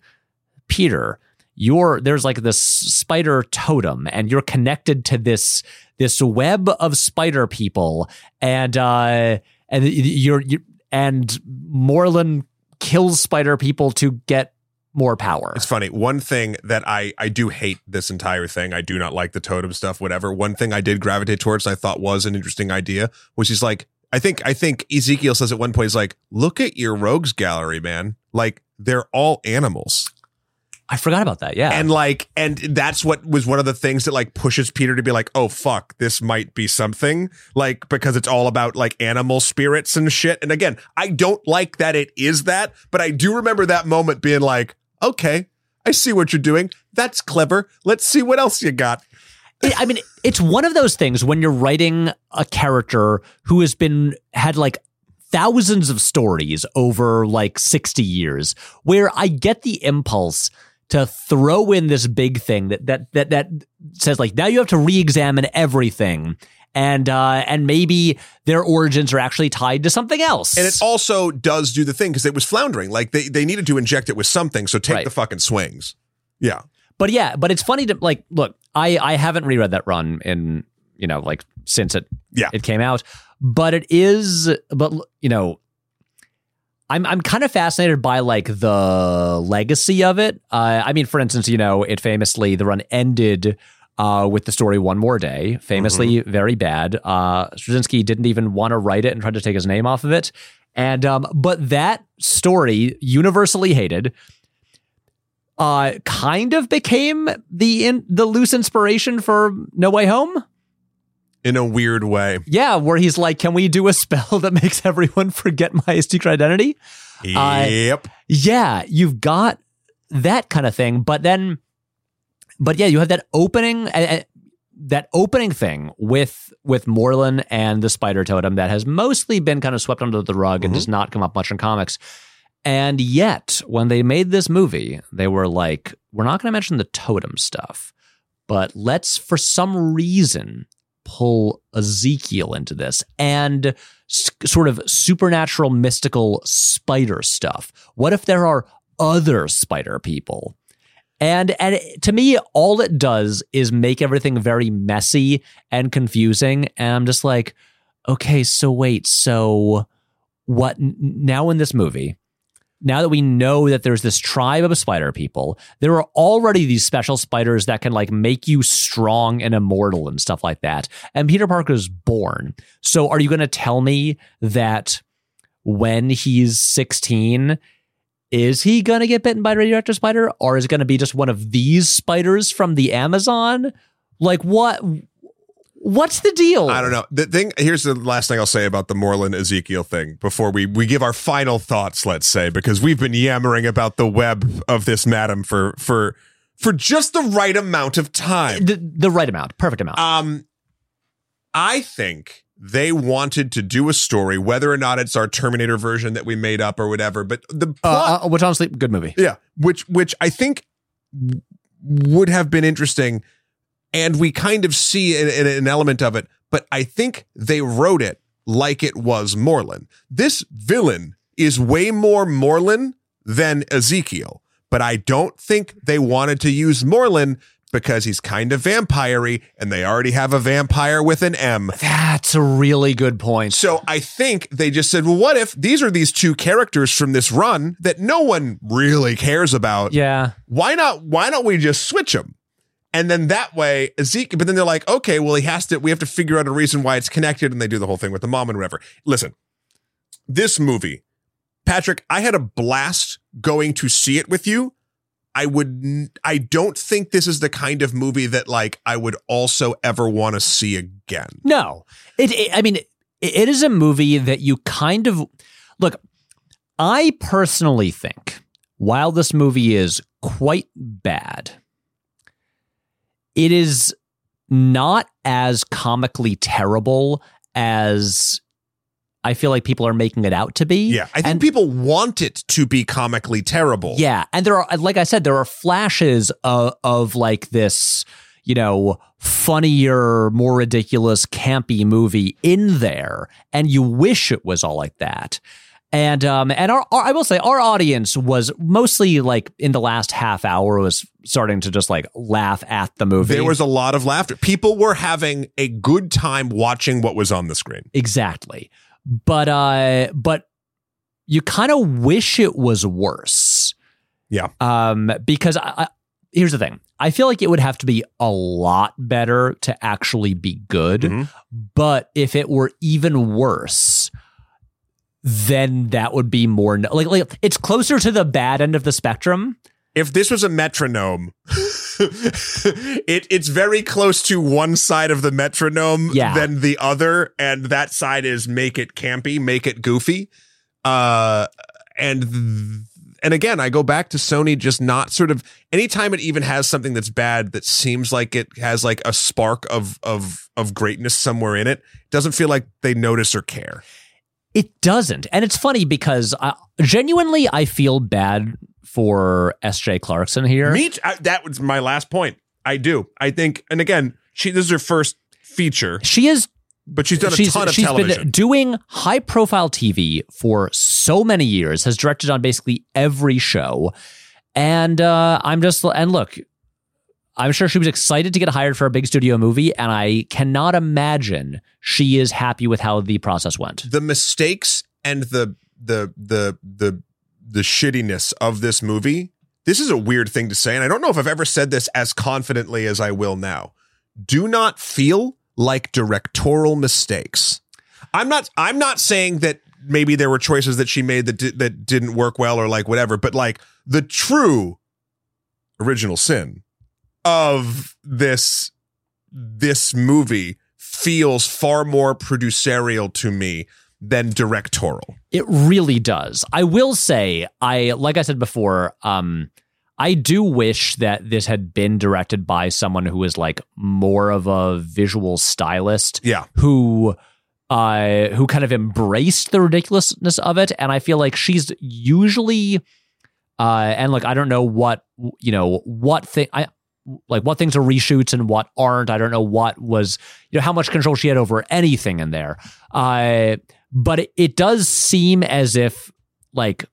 Peter, you're there's like this spider totem, and you're connected to this this web of spider people, and uh and you're you and Morlun kills spider people to get more power. It's funny. One thing that I I do hate this entire thing. I do not like the totem stuff. Whatever. One thing I did gravitate towards, I thought was an interesting idea, which is like I think I think Ezekiel says at one point, he's like, "Look at your rogues gallery, man. Like they're all animals." I forgot about that. Yeah. And like, and that's what was one of the things that like pushes Peter to be like, oh fuck, this might be something. Like, because it's all about like animal spirits and shit. And again, I don't like that it is that, but I do remember that moment being like, okay, I see what you're doing. That's clever. Let's see what else you got. I mean, it's one of those things when you're writing a character who has been had like thousands of stories over like 60 years where I get the impulse to throw in this big thing that that that that says like now you have to re-examine everything and uh and maybe their origins are actually tied to something else. And it also does do the thing because it was floundering. Like they, they needed to inject it with something. So take Right. the fucking swings. Yeah. But yeah, but it's funny to like look, I I haven't reread that run in, you know, like since it Yeah. it came out, but it is but you know, I'm I'm kind of fascinated by like the legacy of it. Uh, I mean, for instance, you know, it famously the run ended uh, with the story "One More Day," famously very bad. Uh, Straczynski didn't even want to write it and tried to take his name off of it. And um, but that story, universally hated, uh, kind of became the in, the loose inspiration for No Way Home. In a weird way. Yeah, where he's like, "Can we do a spell that makes everyone forget my secret identity?" I- yep. yeah, you've got that kind of thing, but then, but yeah, you have that opening, uh, that opening thing with with Morlun and the Spider Totem that has mostly been kind of swept under the rug and Mhm. does not come up much in comics. And yet, when they made this movie, they were like, "We're not going to mention the totem stuff, but let's, for some reason." Pull Ezekiel into this and s- sort of supernatural, mystical spider stuff. What if there are other spider people? And and to me, all it does is make everything very messy and confusing. And I'm just like, okay, so wait, so what now in this movie? Now that we know that there's this tribe of spider people, there are already these special spiders that can like make you strong and immortal and stuff like that. And Peter Parker's born. So are you going to tell me that when he's 16, is he going to get bitten by a radioactive spider or is it going to be just one of these spiders from the Amazon? Like what what's the deal? I don't know. The thing here's the last thing I'll say about the Morlun Ezekiel thing before we we give our final thoughts, let's say, because we've been yammering about the web of this madam for for for just the right amount of time. The, the right amount, perfect amount. Um I think they wanted to do a story, whether or not it's our Terminator version that we made up or whatever. But the plot, Uh, uh, which honestly, good movie. yeah, which which I think would have been interesting, and we kind of see an, an- element of it. But I think they wrote it like it was Morlun. This villain is way more Morlun than Ezekiel, but I don't think they wanted to use Morlun because he's kind of vampire-y and they already have a vampire with an M. That's a really good point. So I think they just said, well, what if these are these two characters from this run that no one really cares about? Yeah. Why not? Why don't we just switch them? And then that way, Ezekiel, but then they're like, okay, well, he has to, we have to figure out a reason why it's connected. And they do the whole thing with the mom and whatever. Listen, this movie, Patrick, I had a blast going to see it with you. I would, I don't think this is the kind of movie that like I would also ever want to see again. No, it, it- I mean, it, it is a movie that you kind of look. I personally think while this movie is quite bad, it is not as comically terrible as I feel like people are making it out to be. Yeah. I think And- people want it to be comically terrible. Yeah, and there are, like I said, there are flashes of, of like this, you know, funnier, more ridiculous, campy movie in there, and you wish it was all like that. And um, and our, our I will say our audience was mostly like in the last half hour was starting to just like laugh at the movie. There was a lot of laughter. People were having a good time watching what was on the screen. Exactly. But uh but you kind of wish it was worse. Yeah. Um because I, I here's the thing. I feel like it would have to be a lot better to actually be good. Mhm. But if it were even worse, then that would be more like like it's closer to the bad end of the spectrum. If this was a metronome, it it's very close to one side of the metronome Yeah. than the other, and that side is make it campy, make it goofy. Uh, and th- and again, I go back to Sony just not sort of anytime it even has something that's bad that seems like it has like a spark of of of greatness somewhere in it, it doesn't feel like they notice or care. It doesn't. And it's funny because I, genuinely I feel bad for SJ Clarkson here. Me, t- I- that was my last point. I do. I think, and again, she this is her first feature, She is but she's done a she's, ton of she's television. been doing high profile TV for so many years, has directed on basically every show. And uh, I'm just, and look, I'm sure she was excited to get hired for a big studio movie, and I cannot imagine she is happy with how the process went. the mistakes and the the the the the shittiness of this movie. This is a weird thing to say, and I don't know if I've ever said this as confidently as I will now. Do not feel like directorial mistakes. I'm not. I'm not saying that maybe there were choices that she made that di- that didn't work well or like whatever, but like the true original sin of this this movie feels far more producerial to me than directorial. It really does. I will say, I like I said before, um, I do wish that this had been directed by someone who is like more of a visual stylist Yeah. who uh who kind of embraced the ridiculousness of it. And I feel like she's usually uh and like I don't know what you know what thing I like what things are reshoots and what aren't. I don't know what was you know how much control she had over anything in there. Uh but it, it does seem as if like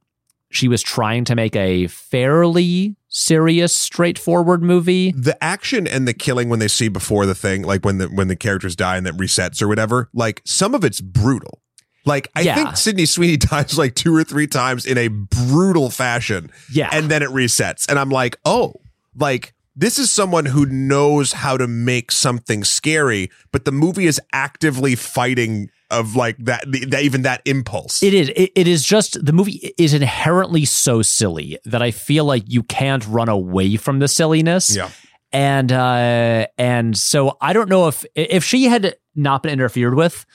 she was trying to make a fairly serious, straightforward movie. The action and the killing when they see before the thing, like when the when the characters die and that resets or whatever, like some of it's brutal. Like I Yeah. think Sydney Sweeney dies like two or three times in a brutal fashion. Yeah. and then it resets. And I'm like, oh, like this is someone who knows how to make something scary, but the movie is actively fighting of like that, that even that impulse. It is. It, it is just the movie is inherently so silly that I feel like you can't run away from the silliness. yeah, And uh, and so I don't know if if she had not been interfered with,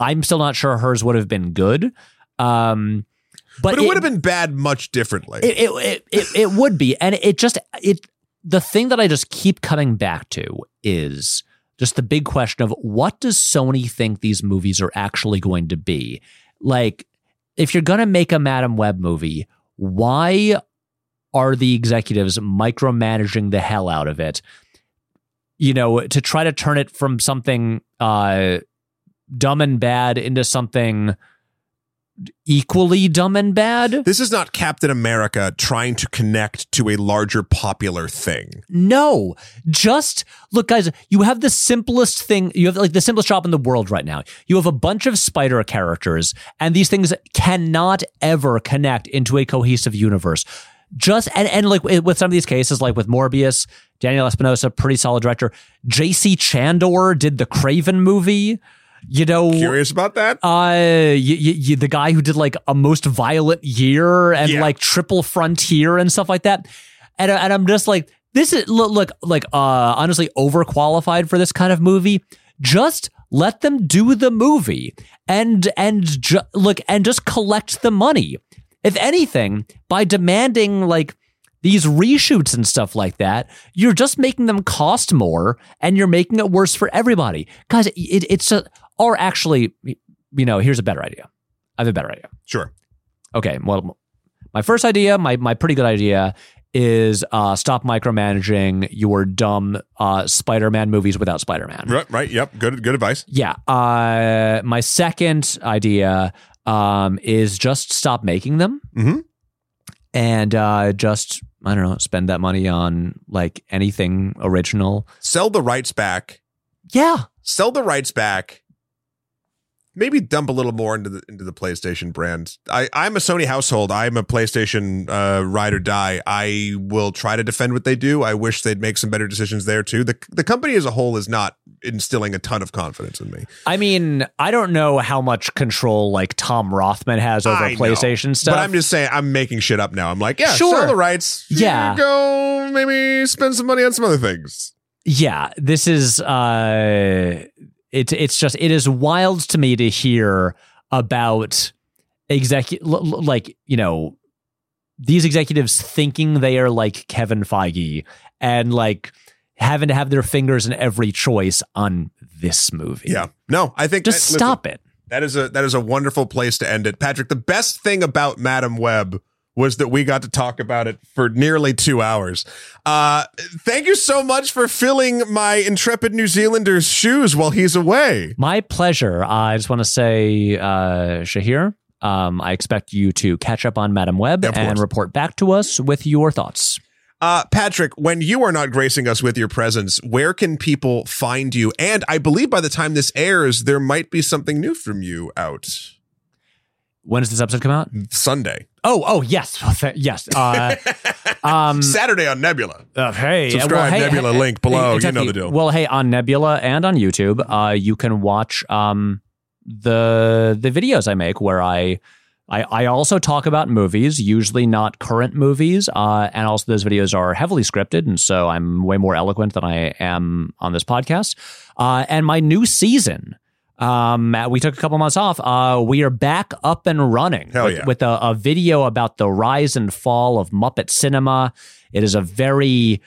I'm still not sure hers would have been good. Um, but, but, it, would have been bad much differently. It it, it it it would be, and it just it the thing that I just keep coming back to is just the big question of what does Sony think these movies are actually going to be? Like, if you're going to make a Madame Web movie, why are the executives micromanaging the hell out of it? You know, to try to turn it from something uh, dumb and bad into something equally dumb and bad. This is not Captain America trying to connect to a larger popular thing. No, just look, guys, you have the simplest thing. You have like the simplest job in the world right now. You have a bunch of spider characters, and these things cannot ever connect into a cohesive universe. Just and, and like with some of these cases, like with Morbius, Daniel Espinosa, pretty solid director. J.C. Chandor did the Kraven movie. You know, Curious about that? uh, y- y- y- the guy who did like a most violent year and Yeah. like triple frontier and stuff like that. And, and I'm just like, this is look, look like uh, honestly overqualified for this kind of movie. Just let them do the movie and and ju- look and just collect the money. If anything, by demanding like these reshoots and stuff like that, you're just making them cost more and you're making it worse for everybody. Guys, it, it's a, or actually, you know, here's a better idea. I have a better idea. Sure. Okay. Well, my first idea, my, my pretty good idea is uh, stop micromanaging your dumb uh, Spider-Man movies without Spider-Man. Right, right. Yep. Good good advice. Yeah. Uh, my second idea um, is just stop making them Mhm. and uh, just I don't know, spend that money on like anything original. Sell the rights back. Yeah. Sell the rights back. Maybe dump a little more into the into the PlayStation brand. I, I'm a Sony household. I'm a PlayStation uh, ride or die. I will try to defend what they do. I wish they'd make some better decisions there too. The the company as a whole is not instilling a ton of confidence in me. I mean, I don't know how much control like Tom Rothman has over I know. PlayStation stuff. But I'm just saying, I'm making shit up now. I'm like, yeah, Sure. sell the rights. Yeah. Go maybe spend some money on some other things. yeah, this is uh it's it's just it is wild to me to hear about executive like, you know, these executives thinking they are like Kevin Feige and like having to have their fingers in every choice on this movie. Yeah. No, I think Just listen, stop it. That is a that is a wonderful place to end it. Patrick, the best thing about Madame Web was that we got to talk about it for nearly two hours. Uh, thank you so much for filling my intrepid New Zealander's shoes while he's away. My pleasure. I just want to say, uh, Shahir, um, I expect you to catch up on Madame Web Yeah, and report back to us with your thoughts. Uh, Patrick, when you are not gracing us with your presence, where can people find you? And I believe by the time this airs, there might be something new from you out When does this episode come out? Sunday, Oh, oh, yes, yes. Uh, um, Saturday on Nebula. uh, hey, Subscribe, Nebula link below. You know the deal. Well, hey, on Nebula and on YouTube, uh, you can watch um, the the videos I make where I. I, I also talk about movies, usually not current movies, uh, and also those videos are heavily scripted, and so I'm way more eloquent than I am on this podcast. Uh, and my new season, um, we took a couple months off. Uh, we are back up and running Hell with, yeah. with a, a video about the rise and fall of Muppet cinema. It is a very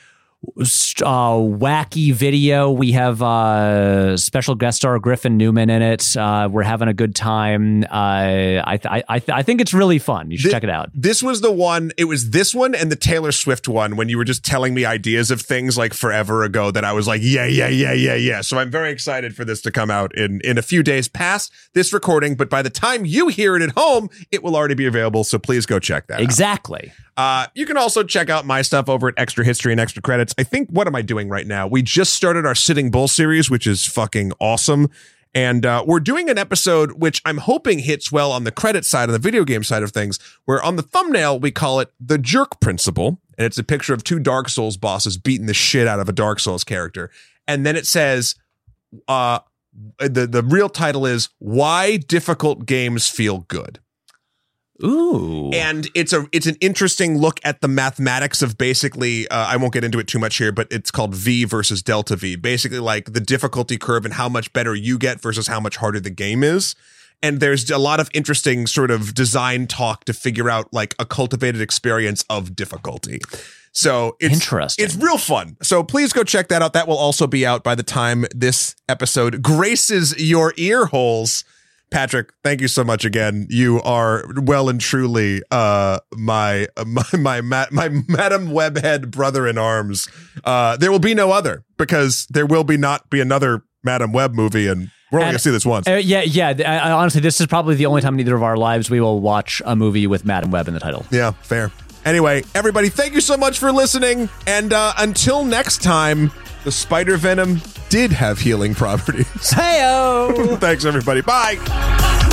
uh, wacky video. We have uh, special guest star Griffin Newman in it. Uh, we're having a good time. Uh, I, th- I, th- I think it's really fun. You should check it out. This was the one, it was this one and the Taylor Swift one when you were just telling me ideas of things like forever ago that I was like, yeah, yeah, yeah, yeah, yeah. So I'm very excited for this to come out in, in a few days past this recording. But by the time you hear it at home, it will already be available. So please go check that out. Uh, you can also check out my stuff over at Extra History and Extra Credits. I think, what am I doing right now? We just started our Sitting Bull series, which is fucking awesome. And uh, we're doing an episode which I'm hoping hits well on the credit side, on the video game side of things, where on the thumbnail we call it the jerk principle. And it's a picture of two Dark Souls bosses beating the shit out of a Dark Souls character. And then it says, uh, the, the real title is Why Difficult Games Feel Good Ooh. and it's a it's an interesting look at the mathematics of basically uh, I won't get into it too much here, but it's called V versus delta V. Basically, like the difficulty curve and how much better you get versus how much harder the game is. and there's a lot of interesting sort of design talk to figure out like a cultivated experience of difficulty. So it's Interesting. It's real fun. So please go check that out. That will also be out by the time this episode graces your ear holes. Patrick, thank you so much again. You are well and truly uh, my my my my, my Madame Webhead brother in arms. Uh, there will be no other because there will be not be another Madame Web movie, and we're only And- gonna see this once. Uh, yeah, yeah. I, I, honestly, this is probably the only time in either of our lives we will watch a movie with Madame Web in the title. Yeah, fair. Anyway, everybody, thank you so much for listening. And uh, until next time, the spider venom did have healing properties. Heyo. Thanks, everybody. Bye.